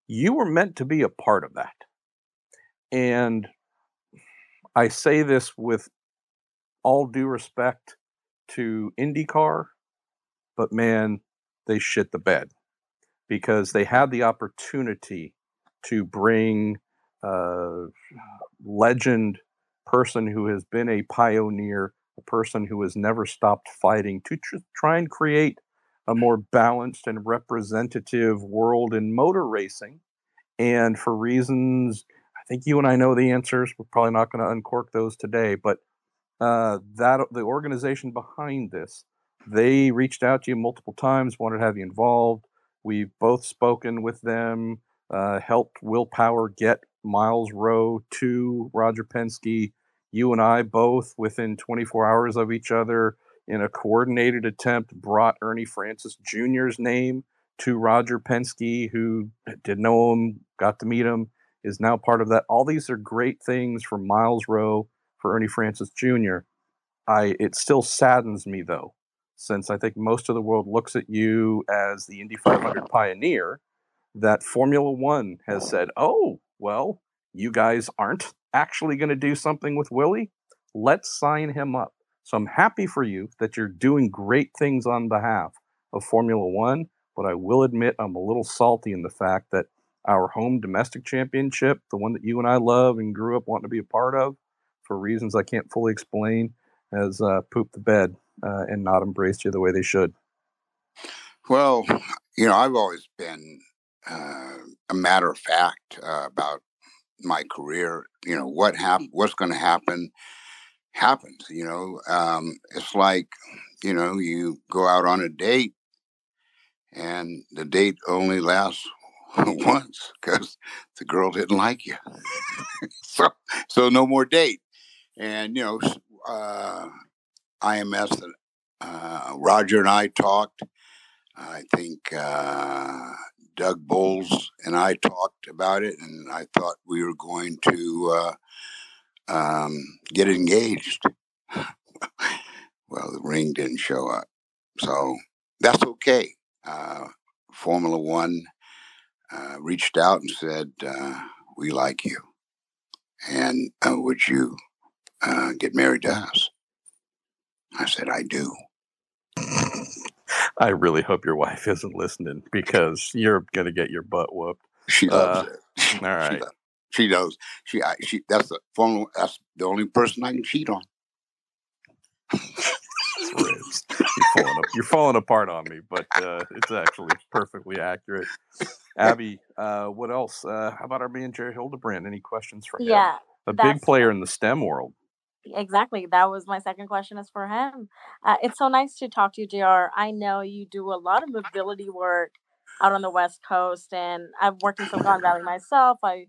you were meant to be a part of that. And I say this with all due respect to IndyCar, but man, they shit the bed because they had the opportunity to bring a legend person who has been a pioneer, a person who has never stopped fighting to tr- try and create a more balanced and representative world in motor racing. And for reasons, I think you and I know the answers. We're probably not going to uncork those today, but uh, that the organization behind this, they reached out to you multiple times, wanted to have you involved. We've both spoken with them, uh, helped Will Power get Miles Rowe to Roger Penske. You and I both, within 24 hours of each other, in a coordinated attempt, brought Ernie Francis Jr.'s name to Roger Penske, who did know him, got to meet him, is now part of that. All these are great things for Miles Rowe, for Ernie Francis Jr. I it still saddens me though since I think most of the world looks at you as the Indy 500 pioneer, that Formula One has said, oh, well, you guys aren't actually going to do something with Willy. Let's sign him up. So I'm happy for you that you're doing great things on behalf of Formula One, but I will admit I'm a little salty in the fact that our home domestic championship, the one that you and I love and grew up wanting to be a part of, for reasons I can't fully explain, has uh, pooped the bed uh, and not embraced you the way they should? Well, you know, I've always been uh, a matter of fact uh, about my career. You know, what happened, what's going to happen, happens. You know, um, it's like, you know, you go out on a date and the date only lasts once because the girl didn't like you. so, so no more date. And, you know, uh, IMS uh, Roger and I talked. I think uh, Doug Boles and I talked about it, and I thought we were going to uh, um, get engaged. well, the ring didn't show up, so that's okay. Uh, Formula One uh, reached out and said, uh, "We like you, and would you get married to us?" I said, I do. I really hope your wife isn't listening because you're gonna get your butt whooped. She loves Uh, it. All right. She, does. she knows. She, I, she. That's the phone. That's the only person I can cheat on. Ribbs. You're falling, up, you're falling apart on me, but uh, it's actually perfectly accurate. Abby, uh, what else? Uh, how about our man JR Hildebrand? Any questions for him? Yeah, a big player in the STEM world. Exactly. That was my second question is for him. Uh, it's so nice to talk to you, JR. I know you do a lot of mobility work out on the West Coast, and I've worked in Silicon Valley myself. I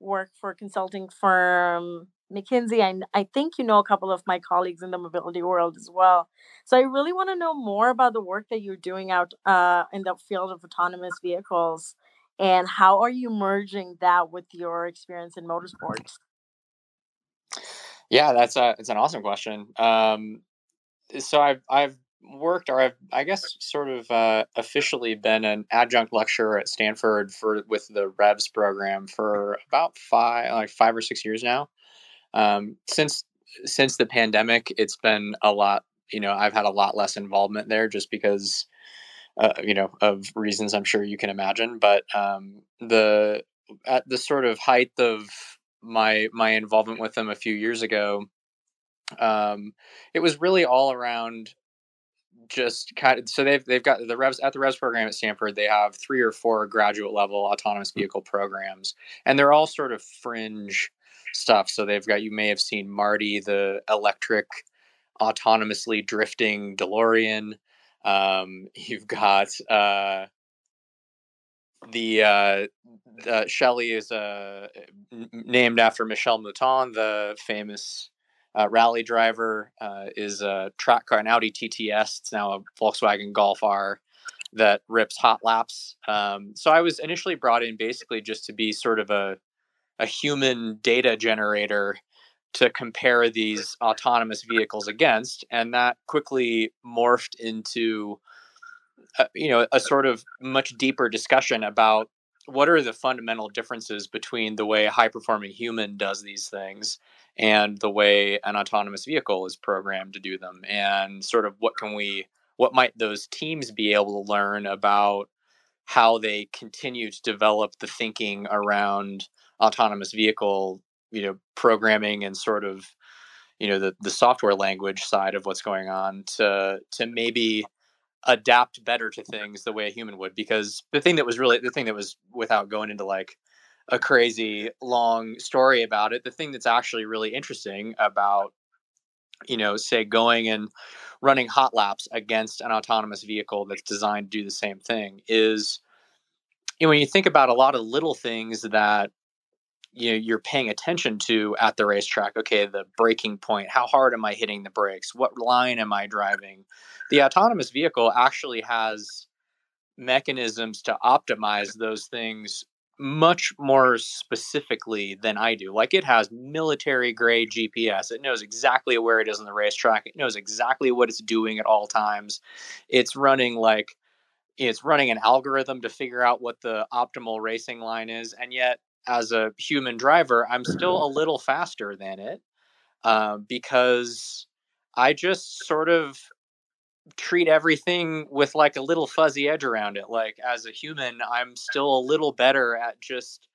work for a consulting firm McKinsey. I, I think you know a couple of my colleagues in the mobility world as well. So I really want to know more about the work that you're doing out uh, in the field of autonomous vehicles, and how are you merging that with your experience in motorsports? Yeah, that's a it's an awesome question. Um, so I've I've worked, or I've I guess sort of uh, officially been an adjunct lecturer at Stanford for with the Revs program for about five like five or six years now. Um, since since the pandemic, it's been a lot. You know, I've had a lot less involvement there just because. Uh, you know, of reasons I'm sure you can imagine, but um, the at the sort of height of my my involvement with them a few years ago, um, it was really all around just kind of so they've they've got the revs at the revs program at stanford they have three or four graduate level autonomous vehicle programs and they're all sort of fringe stuff. So they've got you may have seen marty the electric autonomously drifting delorean um, you've got uh, the uh, uh, Shelley is uh, named after Michèle Mouton, the famous uh, rally driver. Uh, is a track car, an Audi TTS. It's now a Volkswagen Golf R that rips hot laps. Um, so I was initially brought in basically just to be sort of a a human data generator to compare these autonomous vehicles against, and that quickly morphed into uh, you know a sort of much deeper discussion about what are the fundamental differences between the way a high performing human does these things and the way an autonomous vehicle is programmed to do them? And sort of what can we what might those teams be able to learn about how they continue to develop the thinking around autonomous vehicle you know programming and sort of you know the the software language side of what's going on to to maybe adapt better to things the way a human would because the thing that was really the thing that was without going into like a crazy long story about it the thing that's actually really interesting about you know say going and running hot laps against an autonomous vehicle that's designed to do the same thing is you know when you think about a lot of little things that you know you're paying attention to at the racetrack okay the braking point how hard am i hitting the brakes what line am i driving the autonomous vehicle actually has mechanisms to optimize those things much more specifically than I do. Like it has military grade GPS. It knows exactly where it is on the racetrack. It knows exactly what it's doing at all times. It's running like it's running an algorithm to figure out what the optimal racing line is. And yet, as a human driver, I'm still a little faster than it uh, because I just sort of treat everything with like a little fuzzy edge around it. Like as a human, I'm still a little better at just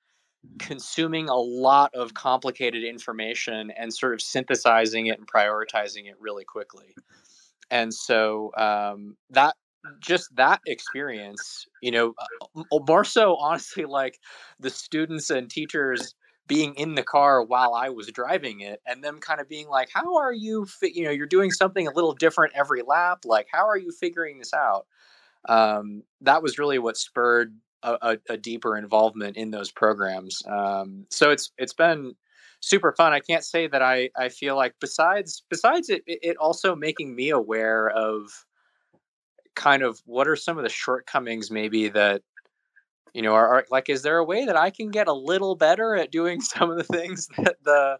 consuming a lot of complicated information and sort of synthesizing it and prioritizing it really quickly. And so um, that just that experience, you know, uh, more so honestly, like the students and teachers being in the car while I was driving it and them kind of being like, how are you, fi-? you know, you're doing something a little different every lap. Like, how are you figuring this out? Um, that was really what spurred a, a, a deeper involvement in those programs. Um, so it's, it's been super fun. I can't say that I, I feel like besides, besides it, it also making me aware of kind of what are some of the shortcomings maybe that you know are, are, like is there a way that i can get a little better at doing some of the things that the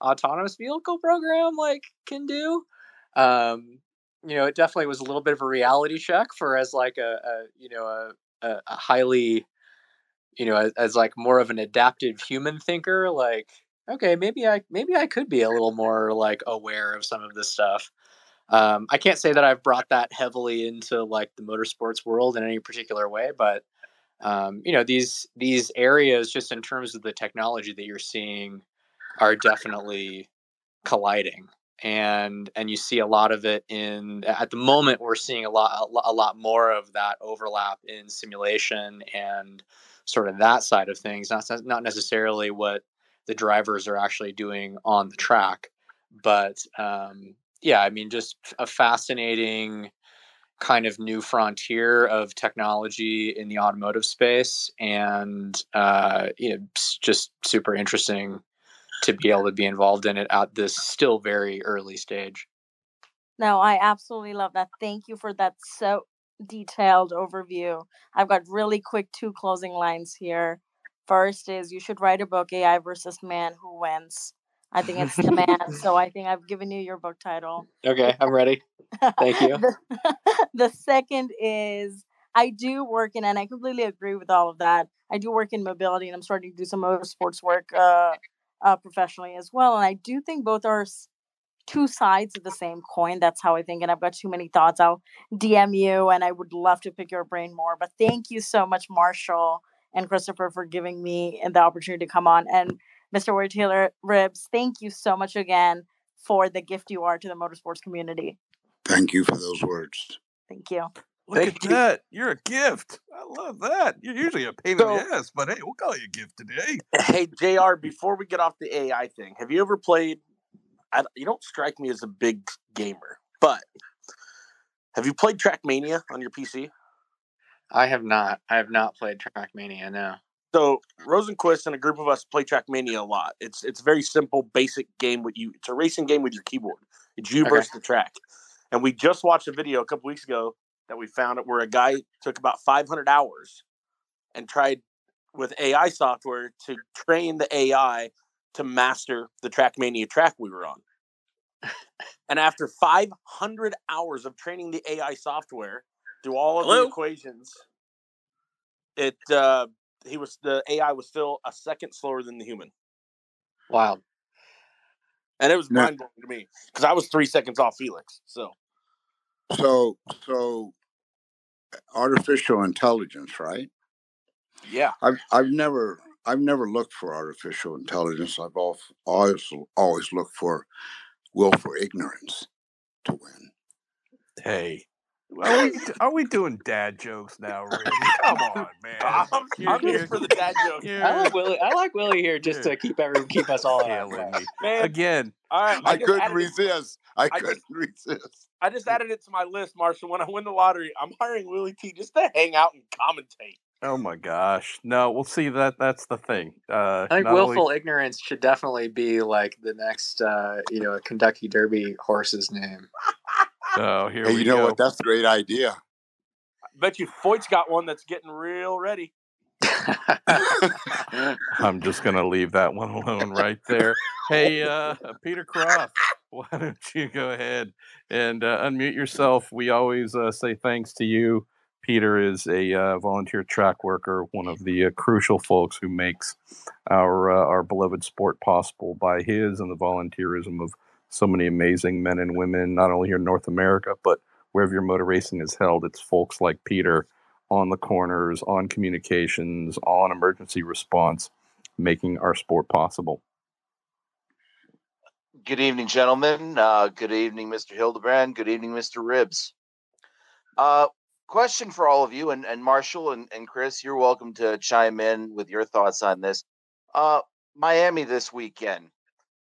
autonomous vehicle program like can do? Um you know it definitely was a little bit of a reality check for as like a, a you know a, a, a highly you know as, as like more of an adaptive human thinker like okay maybe i maybe i could be a little more like aware of some of this stuff um, I can't say that I've brought that heavily into like the motorsports world in any particular way, but um, you know these these areas, just in terms of the technology that you're seeing, are definitely colliding. And and you see a lot of it in at the moment we're seeing a lot a lot more of that overlap in simulation and sort of that side of things not not necessarily what the drivers are actually doing on the track but um, yeah i mean just a fascinating kind of new frontier of technology in the automotive space and uh, you know just super interesting to be able to be involved in it at this still very early stage. No, I absolutely love that. Thank you for that so detailed overview. I've got really quick two closing lines here. First is you should write a book, AI versus Man Who Wins. I think it's the man. so I think I've given you your book title. Okay, I'm ready. Thank you. the, the second is I do work in, and I completely agree with all of that. I do work in mobility, and I'm starting to do some motorsports work uh, uh, professionally as well. And I do think both are two sides of the same coin. That's how I think. And I've got too many thoughts. I'll DM you and I would love to pick your brain more. But thank you so much, Marshall and Christopher, for giving me the opportunity to come on. And Mr. Ward Taylor Ribbs, thank you so much again for the gift you are to the motorsports community. Thank you for those words. Thank you. Look Thank at you. that. You're a gift. I love that. You're usually a pain so, in the ass, but hey, we'll call you a gift today. Hey, JR, before we get off the AI thing, have you ever played? I, you don't strike me as a big gamer, but have you played Trackmania on your PC? I have not. I have not played Trackmania, no. So Rosenqvist and a group of us play Trackmania a lot. It's it's very simple, basic game with you. It's a racing game with your keyboard. It's you okay. versus the track. And we just watched a video a couple weeks ago that we found it where a guy took about 500 hours and tried with AI software to train the AI to master the Trackmania track we were on. and after 500 hours of training the AI software through all of Hello? the equations, it uh, he was the AI was still a second slower than the human. Wow. And it was mind blowing to me because I was three seconds off Felix. So so, so eh, artificial intelligence, right? Yeah. I've I've never I've never looked for artificial intelligence. I've always always looked for willful ignorance to win. Hey, are we, are we doing dad jokes now, Really? Come on, man. I'm, I'm here for the dad jokes. I like Willy. I like Willy here just to keep everyone keep us all on. Man, again, all right. I, I couldn't resist. I, I couldn't just, resist. I just added it to my list, Marshall. When I win the lottery, I'm hiring Willy T just to hang out and commentate. Oh my gosh! No, we'll see. That that's the thing. Uh, I think willful only... ignorance should definitely be like the next, uh, you know, Kentucky Derby horse's name. Oh, here hey, we you know go. what? That's a great idea. I bet you Foyt's got one that's getting real ready. I'm just gonna leave that one alone right there. Hey, uh, Peter Croft, why don't you go ahead and uh, unmute yourself? We always uh, say thanks to you. Peter is a uh, volunteer track worker, one of the uh, crucial folks who makes our uh, our beloved sport possible by his and the volunteerism of so many amazing men and women, not only here in North America, but wherever your motor racing is held. It's folks like Peter on the corners, on communications, on emergency response, making our sport possible. Good evening, gentlemen. Uh, good evening, Mr. Hildebrand. Good evening, Mr. Ribbs. Uh, question for all of you, and, and Marshall and, and Chris, you're welcome to chime in with your thoughts on this. Uh, Miami this weekend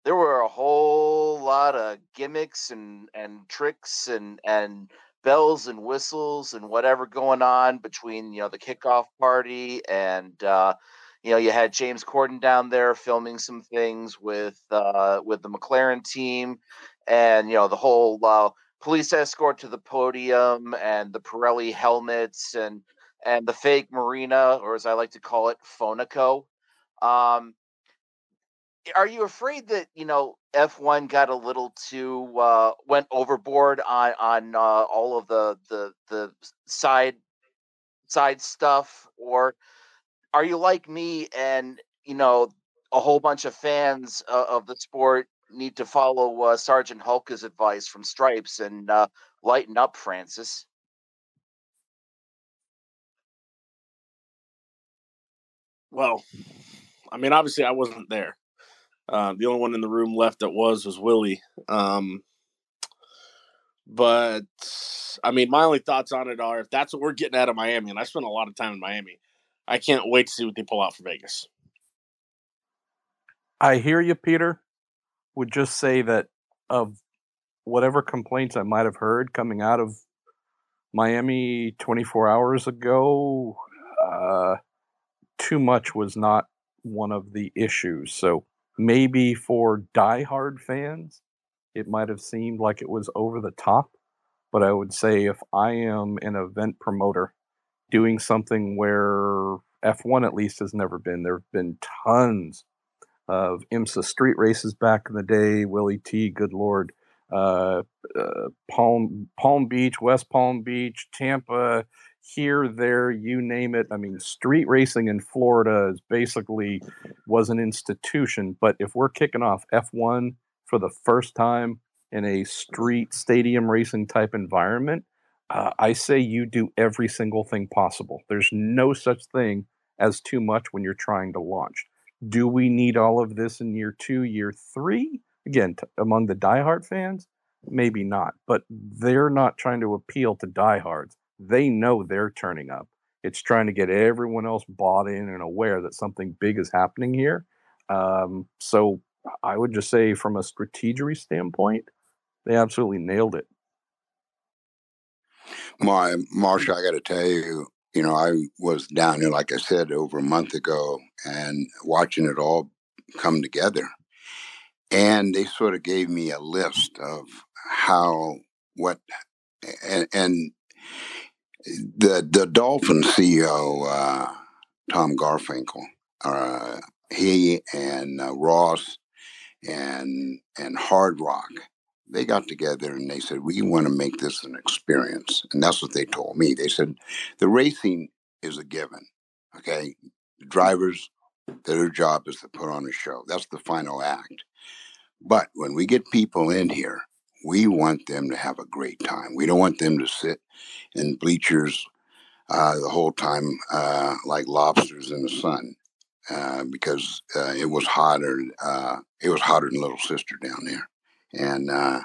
there were a whole lot of gimmicks and and tricks and and bells and whistles and whatever going on between you know the kickoff party and uh, you know you had James Corden down there filming some things with uh, with the McLaren team and you know the whole uh, police escort to the podium and the Pirelli helmets and and the fake marina or as I like to call it Fonaco. Um, are you afraid that you know F1 got a little too uh, went overboard on on uh, all of the the the side side stuff, or are you like me and you know a whole bunch of fans uh, of the sport need to follow uh, Sergeant Hulka's advice from Stripes and uh, lighten up, Francis. Well, I mean, obviously, I wasn't there. Uh, the only one in the room left that was was Willy. Um, but I mean, my only thoughts on it are if that's what we're getting out of Miami, and I spent a lot of time in Miami, I can't wait to see what they pull out for Vegas. I hear you, Peter. Would just say that of whatever complaints I might have heard coming out of Miami 24 hours ago, uh, too much was not one of the issues. So maybe for diehard fans, it might have seemed like it was over the top. But I would say if I am an event promoter doing something where F1 at least has never been, there have been tons of IMSA street races back in the day, Willy T, good lord, uh, uh, Palm Palm Beach, West Palm Beach, Tampa, here, there, you name it. I mean, street racing in Florida is basically was an institution. But if we're kicking off F1 for the first time in a street stadium racing type environment, uh, I say you do every single thing possible. There's no such thing as too much when you're trying to launch. Do we need all of this in year two, year three? Again, t- among the diehard fans, maybe not, but they're not trying to appeal to diehards. They know they're turning up. It's trying to get everyone else bought in and aware that something big is happening here. Um, so I would just say, from a strategery standpoint, they absolutely nailed it. My Marsha, I got to tell you, you know, I was down there, like I said, over a month ago, and watching it all come together. And they sort of gave me a list of how, what, and, and the the Dolphin CEO, uh, Tom Garfinkel, uh, he and uh, Ross and and Hard Rock, they got together and they said we want to make this an experience, and that's what they told me. They said the racing is a given. Okay, the drivers, their job is to put on a show. That's the final act. But when we get people in here, we want them to have a great time. We don't want them to sit in bleachers uh, the whole time uh, like lobsters in the sun uh, because uh, it was hotter. Uh, it was hotter than Little Sister down there, and uh,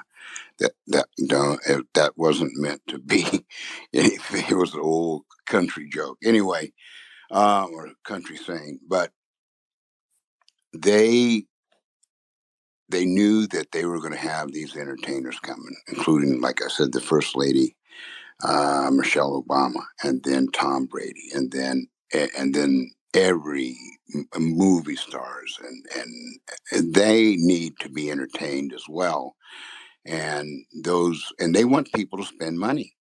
that that no, it, that wasn't meant to be. It was an old country joke, anyway, um, or country saying. But they they knew that they were going to have these entertainers coming, including, like I said, the first lady, uh, Michelle Obama, and then Tom Brady, and then and then every movie stars, and and they need to be entertained as well, and those and they want people to spend money,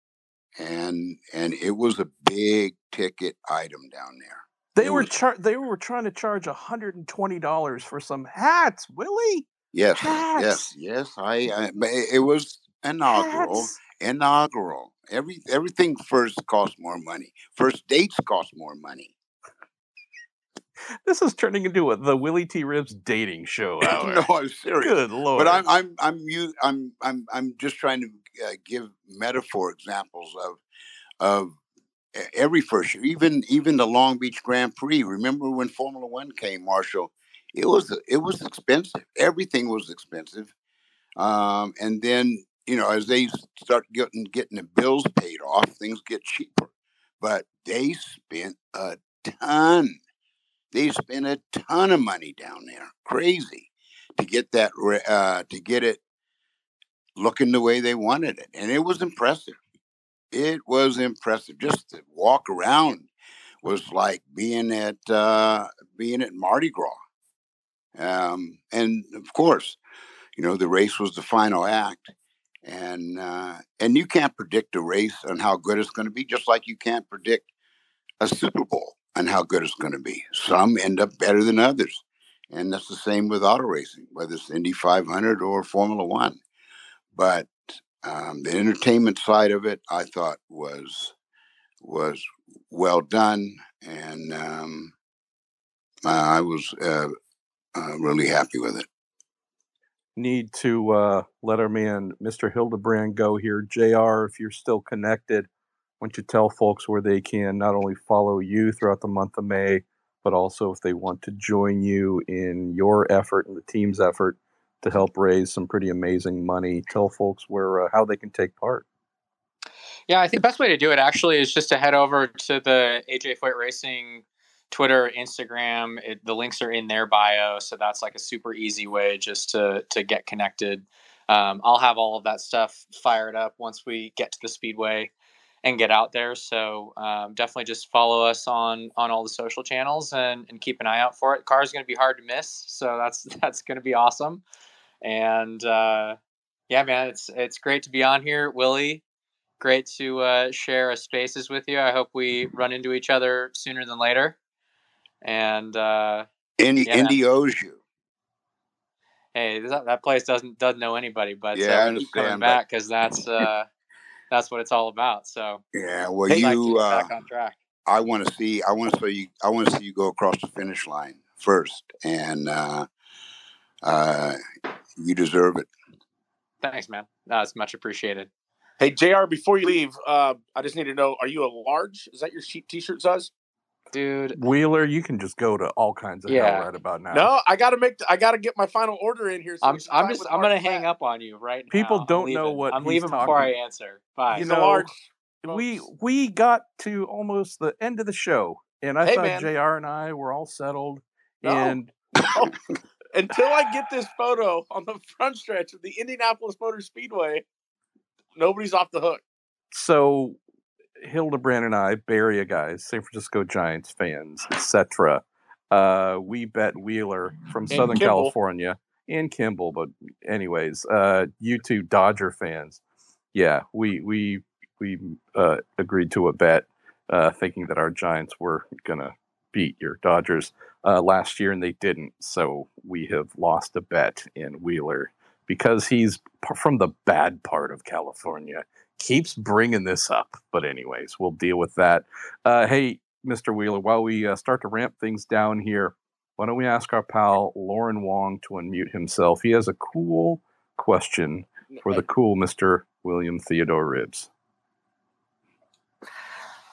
and and it was a big ticket item down there. They It were was char- they were trying to charge $120 for some hats, Willy. Yes, yes, Hats. yes. I, I it it was inaugural. Hats. inaugural. Every everything first costs more money. First dates cost more money. This is turning into a, the Willy T. Ribbs dating show hour. no, I'm serious. Good lord. But I'm I'm I'm you I'm I'm I'm just trying to uh, give metaphor examples of of every first year, even even the Long Beach Grand Prix. Remember when Formula One came, Marshall? It was it was expensive. Everything was expensive. Um, and then you know as they start getting getting the bills paid off, things get cheaper. But they spent a ton. They spent a ton of money down there, crazy, to get that uh, to get it looking the way they wanted it, and it was impressive. It was impressive. Just to walk around was like being at uh, being at Mardi Gras. Um, and of course, you know the race was the final act, and uh, and you can't predict a race and how good it's going to be, just like you can't predict a Super Bowl and how good it's going to be. Some end up better than others, and that's the same with auto racing, whether it's Indy 500 or Formula One. But um, the entertainment side of it, I thought was was well done, and um, I was uh, uh, really happy with it. need to uh, let our man Mr. Hildebrand go here. Jr. If you're still connected, why don't you tell folks where they can not only follow you throughout the month of May, but also if they want to join you in your effort and the team's effort to help raise some pretty amazing money. Tell folks where uh, how they can take part. Yeah, I think the best way to do it actually is just to head over to the AJ Foyt Racing Twitter, Instagram. It, the links are in their bio, so that's like a super easy way just to to get connected. Um, I'll have all of that stuff fired up once we get to the speedway and get out there. So um, definitely just follow us on on all the social channels and, and keep an eye out for it. Car is going to be hard to miss, so that's that's going to be awesome. And uh, yeah, man, it's it's great to be on here, Willy. Great to uh, share spaces with you. I hope we run into each other sooner than later. And uh, Indy, yeah, Indy owes you. hey, that, that place doesn't doesn't know anybody, but Yeah, I uh, we keep coming back because that's uh, that's what it's all about. So Yeah, well, I'd like to you. get Uh, back on track. I want to see. I want to see you. I want to see you go across the finish line first, and uh, uh, you deserve it. Thanks, man. That's much appreciated. Hey, JR Before you leave, uh, I just need to know: Are you a large? Is that your sheet T-shirt size? Dude, Wheeler, you can just go to all kinds of Yeah. hell right about now. No, I got to make. I got to get my final order in here. So I'm we I'm just I'm gonna hang up on you right now. People I'm don't know what I'm he's leaving before I answer. Bye. You a know, large. we we got to almost the end of the show, and I Hey, thought man. JR and I were all settled. No. And Until I get this photo on the front stretch of the Indianapolis Motor Speedway, nobody's off the hook. so Hildebrand and I, Bay Area guys, San Francisco Giants fans, etc. Uh, we bet Wheeler from Southern Kimball. California and Kimball, but anyways, uh, you two Dodger fans, yeah, we we we uh, agreed to a bet, uh, thinking that our Giants were gonna beat your Dodgers uh, last year, and they didn't. So we have lost a bet in Wheeler because he's p- from the bad part of California keeps bringing this up. But anyways, we'll deal with that. Uh, hey, Mr. Wheeler, while we uh, start to ramp things down here, why don't we ask our pal Lauren Wong to unmute himself? He has a cool question for the cool Mr. William Theodore Ribbs.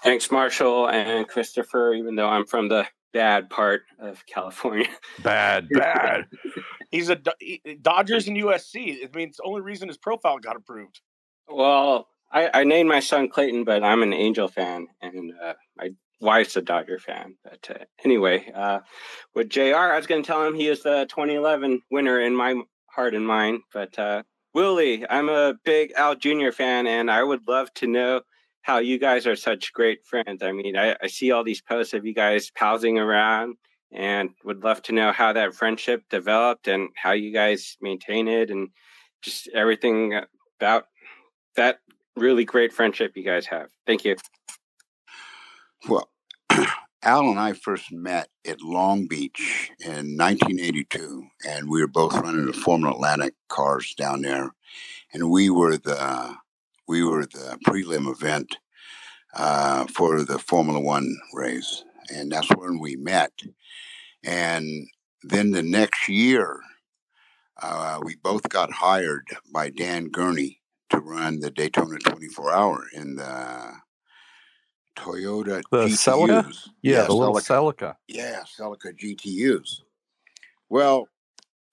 Thanks, Marshall and Christopher, even though I'm from the bad part of California. Bad, bad. He's a he- Dodgers and USC. I mean, it's the only reason his profile got approved. Well, I, I named my son Clayton, but I'm an Angel fan, and uh, my wife's a Dodger fan. But uh, anyway, uh, with JR, I was going to tell him he is the 2011 winner in my heart and mind. But uh, Willy, I'm a big Al Jr. fan, and I would love to know how you guys are such great friends. I mean, I, I see all these posts of you guys palsing around, and would love to know how that friendship developed and how you guys maintain it, and just everything about that really great friendship you guys have. Thank you. Well, Al and I first met at Long Beach in 1982, and we were both running the Formula Atlantic cars down there, and we were the we were the prelim event uh, for the Formula One race, and that's when we met. And then the next year, uh, we both got hired by Dan Gurney to run the Daytona 24 Hour in the Toyota The Celica? GTUs. Yeah, the little Celica. Celica. Yeah, Celica GTUs. Well,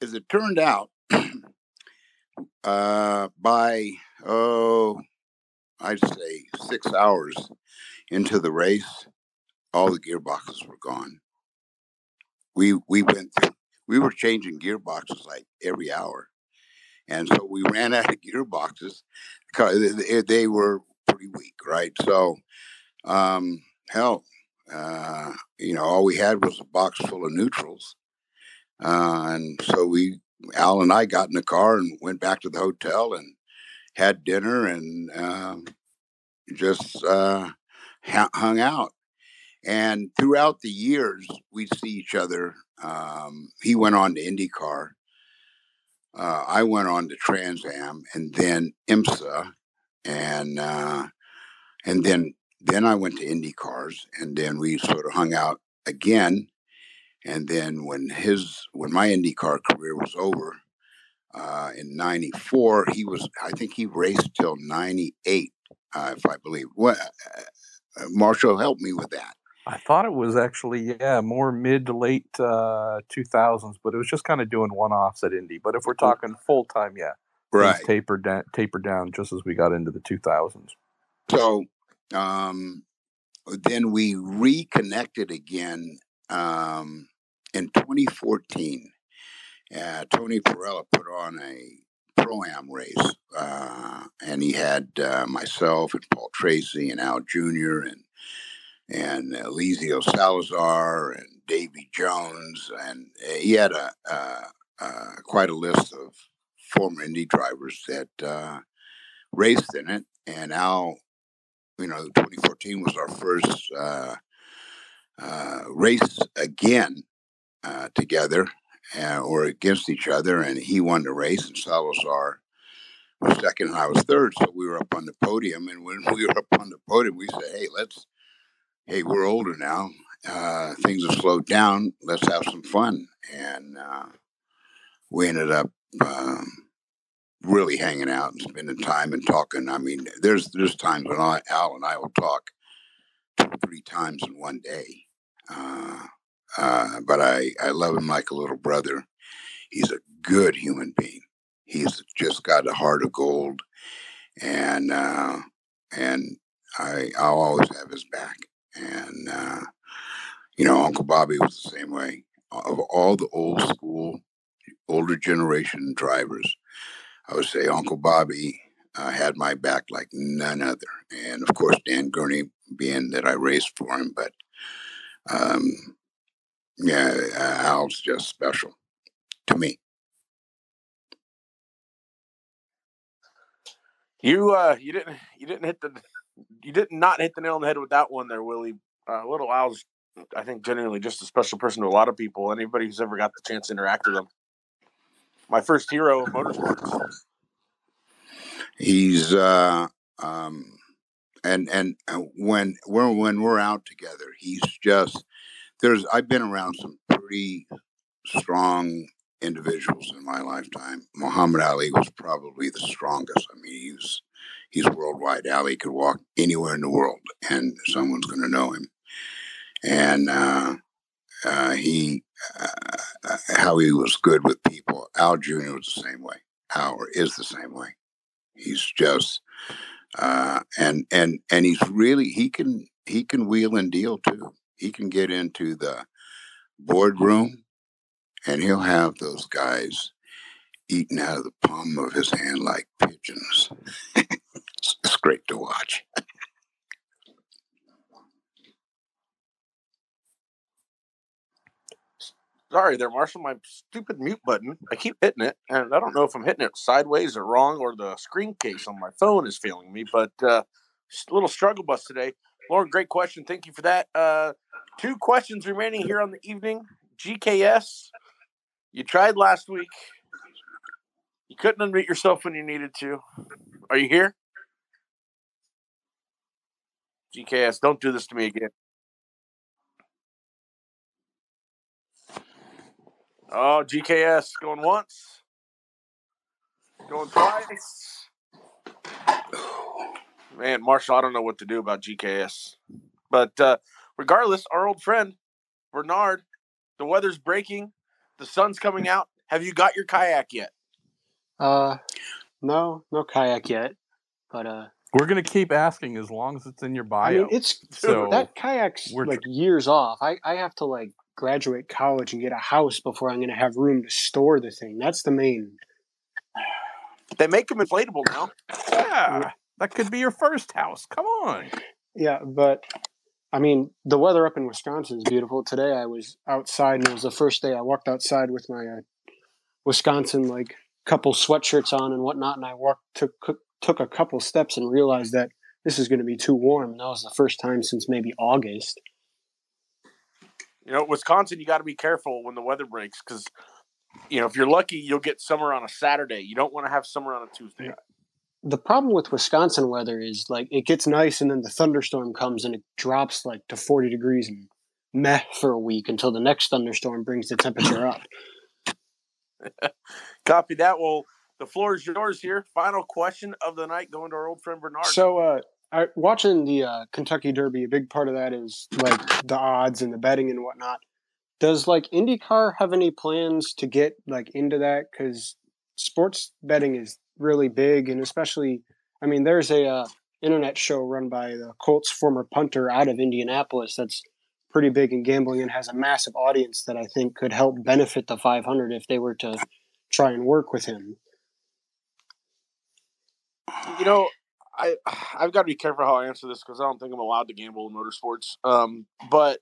as it turned out, uh, by oh, I'd say six hours into the race, all the gearboxes were gone. We we went through. We were changing gearboxes like every hour, and so we ran out of gearboxes because they, were pretty weak, right? So, um, hell, uh, you know, all we had was a box full of neutrals. Uh, and so we, Al and I got in the car and went back to the hotel and had dinner and um, just uh, hung out. And throughout the years, we'd see each other. Um, he went on to IndyCar. Uh, I went on to Trans Am and then IMSA. And, uh, and then then I went to Indy Cars, and then we sort of hung out again. And then when his when my IndyCar career was over, uh, in '94. He was, I think, he raced till '98, uh, if I believe. What, uh, uh, Marshall, help me with that. I thought it was actually yeah more mid to late uh, 2000s, but it was just kind of doing one offs at Indy. But if we're talking full time, yeah, Right. tapered down, tapered down just as we got into the 2000s. So um, then we reconnected again um, in 2014. Uh, Tony Parella put on a pro am race, uh, and he had uh, myself and Paul Tracy and Al Jr. and and Eliseo Salazar and Davy Jones, and he had a, uh, uh, quite a list of former Indy drivers that uh, raced in it. And Al, you know, 2014 was our first uh, uh, race again uh, together or against each other, and he won the race, and Salazar was second, and I was third. So we were up on the podium, and when we were up on the podium, we said, "Hey, let's." Hey, we're older now. Uh, things have slowed down. Let's have some fun. And uh, we ended up um, really hanging out and spending time and talking. I mean, there's there's times when I, Al and I will talk two three times in one day. Uh, uh, but I, I love him like a little brother. He's a good human being. He's just got a heart of gold, and uh, and I I'll always have his back. And uh, you know, Uncle Bobby was the same way. Of all the old school, older generation drivers, I would say Uncle Bobby uh, had my back like none other. And of course, Dan Gurney, being that I raced for him, but um, yeah, uh, Al's just special to me. You uh, you didn't you didn't hit the you did not hit the nail on the head with that one there, Willy. Uh, Little Al's, I think, genuinely just a special person to a lot of people. Anybody who's ever got the chance to interact with him. My first hero of motorsports. He's uh, um, and and uh, when we're when we're out together, he's just there's. I've been around some pretty strong individuals in my lifetime. Muhammad Ali was probably the strongest. I mean, he's he's worldwide. Ali could walk anywhere in the world, and someone's going to know him. And uh, uh, he, uh, how he was good with people. Al Jr. was the same way. Al is the same way. He's just, uh, and and and he's really he can he can wheel and deal too. He can get into the boardroom, and he'll have those guys eating out of the palm of his hand like pigeons. great to watch. Sorry there, Marshall. My stupid mute button. I keep hitting it, and I don't know if I'm hitting it sideways or wrong, or the screen case on my phone is failing me. But uh, a little struggle bus today. Lauren, great question. Thank you for that. Uh, two questions remaining here on the evening. GKS, you tried last week. You couldn't unmute yourself when you needed to. Are you here? GKS, don't do this to me again. Oh, GKS going once, going twice. Man, Marshall, I don't know what to do about GKS. But uh, regardless, our old friend Bernard, the weather's breaking, the sun's coming out. Have you got your kayak yet? Uh, no, no kayak yet, but uh, We're gonna keep asking as long as it's in your bio. I mean, it's so that kayak's we're like years off. I I have to like graduate college and get a house before I'm gonna have room to store the thing. That's the main. They make them inflatable now. yeah, that could be your first house. Come on. Yeah, but I mean, the weather up in Wisconsin is beautiful. Today I was outside, and it was the first day I walked outside with my uh, Wisconsin like couple sweatshirts on and whatnot, and I walked took took a couple steps and realized that this is going to be too warm. And that was the first time since maybe August. You know, Wisconsin, you got to be careful when the weather breaks because, you know, if you're lucky, you'll get summer on a Saturday. You don't want to have summer on a Tuesday. The problem with Wisconsin weather is like it gets nice and then the thunderstorm comes and it drops like to 40 degrees and meh for a week until the next thunderstorm brings the temperature up. Copy that. Well, the floor is yours here. Final question of the night going to our old friend Bernard. So, uh, I, watching the uh, Kentucky Derby, a big part of that is like the odds and the betting and whatnot. Does like IndyCar have any plans to get like into that? Because sports betting is really big, and especially, I mean, there's a uh, internet show run by the Colts former punter out of Indianapolis that's pretty big in gambling and has a massive audience that I think could help benefit the 500 if they were to try and work with him. You know, I I've got to be careful how I answer this because I don't think I'm allowed to gamble in motorsports. Um, but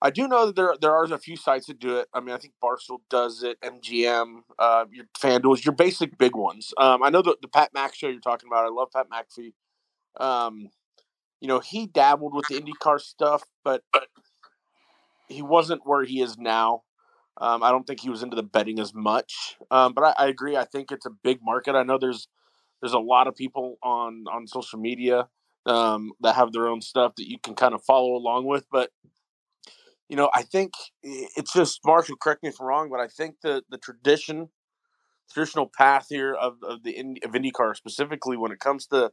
I do know that there there are a few sites that do it. I mean, I think Barstool does it, MGM, uh, your FanDuel's, your basic big ones. Um, I know the, the Pat Mack show you're talking about. I love Pat McAfee. Um, you know, he dabbled with the IndyCar stuff, but he wasn't where he is now. Um, I don't think he was into the betting as much. Um, but I, I, agree. I think it's a big market. I know there's there's a lot of people on on social media um, that have their own stuff that you can kind of follow along with. But you know, I think it's just Marshall. Correct me if I'm wrong, but I think the the tradition, traditional path here of of the of IndyCar specifically when it comes to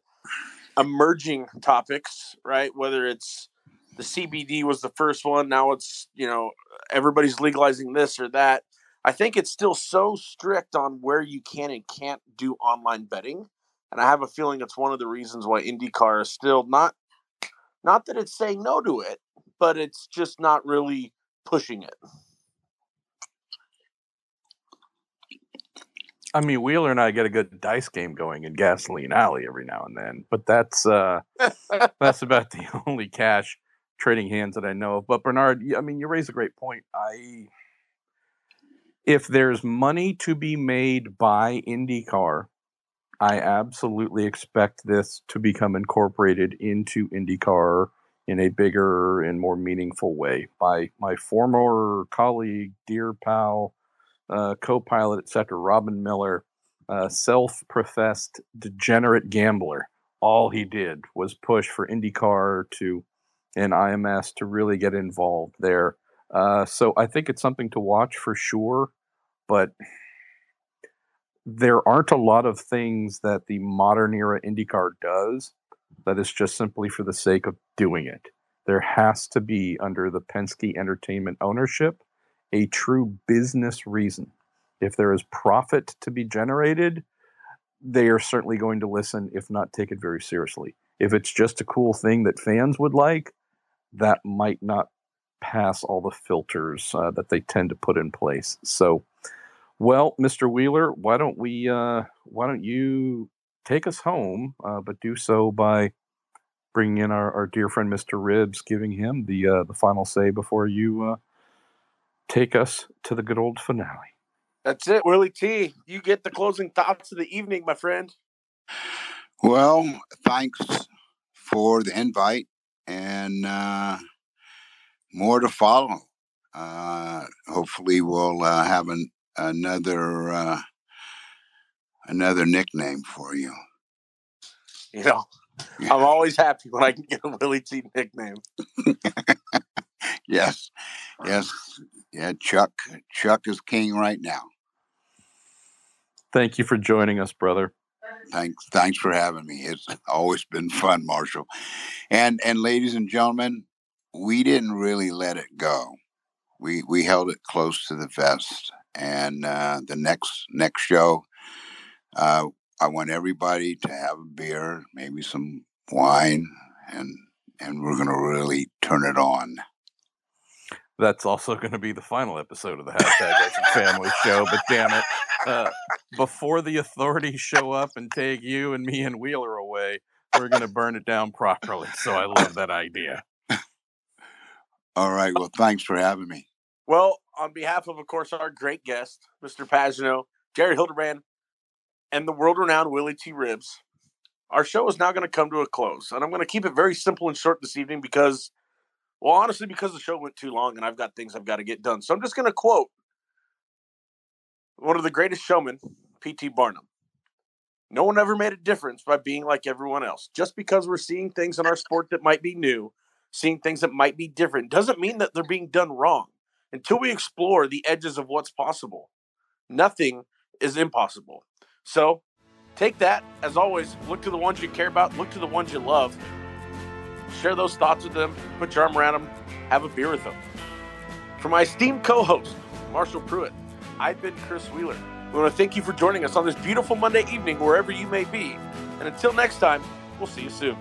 emerging topics, right? Whether it's the CBD was the first one, now it's you know everybody's legalizing this or that. I think it's still so strict on where you can and can't do online betting, and I have a feeling it's one of the reasons why IndyCar is still not not that it's saying no to it, but it's just not really pushing it. I mean, Wheeler and I get a good dice game going in Gasoline Alley every now and then, but that's uh, that's about the only cash trading hands that I know of. But Bernard, I mean, you raise a great point. I if there's money to be made by IndyCar, I absolutely expect this to become incorporated into IndyCar in a bigger and more meaningful way by my former colleague, dear pal, uh, co-pilot, etc., Robin Miller, uh, self-professed degenerate gambler. All he did was push for IndyCar to and IMS to really get involved there. Uh, so I think it's something to watch for sure, but there aren't a lot of things that the modern era IndyCar does that is just simply for the sake of doing it. There has to be, under the Penske Entertainment ownership, a true business reason. If there is profit to be generated, they are certainly going to listen, if not take it very seriously. If it's just a cool thing that fans would like, that might not pass all the filters uh, that they tend to put in place. So, well, Mr. Wheeler, why don't we? Uh, why don't you take us home? Uh, but do so by bringing in our, our dear friend Mr. Ribbs, giving him the uh, the final say before you uh, take us to the good old finale. That's it, Willy T. You get the closing thoughts of the evening, my friend. Well, thanks for the invite and uh, more to follow. Uh, hopefully, we'll uh, have an, another uh, another nickname for you. You know, I'm always happy when I can get a Willy T nickname. yes, yes, yeah. Chuck, Chuck is king right now. Thank you for joining us, brother. Thanks, thanks for having me. It's always been fun, Marshall. And and ladies and gentlemen, we didn't really let it go. We we held it close to the vest. And uh, the next next show, uh, I want everybody to have a beer, maybe some wine, and and we're gonna really turn it on. That's also going to be the final episode of the hashtag Family Show. But damn it, uh, before the authorities show up and take you and me and Wheeler away, we're going to burn it down properly. So I love that idea. All right. Well, thanks for having me. Well, on behalf of, of course, our great guest, Mr. Pagenaud, JR Hildebrand, and the world renowned Willy T. Ribbs, our show is now going to come to a close. And I'm going to keep it very simple and short this evening because, well, honestly, because the show went too long and I've got things I've got to get done. So I'm just going to quote one of the greatest showmen, P.T. Barnum. No one ever made a difference by being like everyone else. Just because we're seeing things in our sport that might be new, seeing things that might be different, doesn't mean that they're being done wrong until we explore the edges of what's possible. nothing is impossible. So take that. As always, look to the ones you care about, look to the ones you love. Share those thoughts with them, put your arm around them, have a beer with them. For my esteemed co host, Marshall Pruett, I've been Chris Wheeler. We want to thank you for joining us on this beautiful Monday evening, wherever you may be. And until next time, we'll see you soon.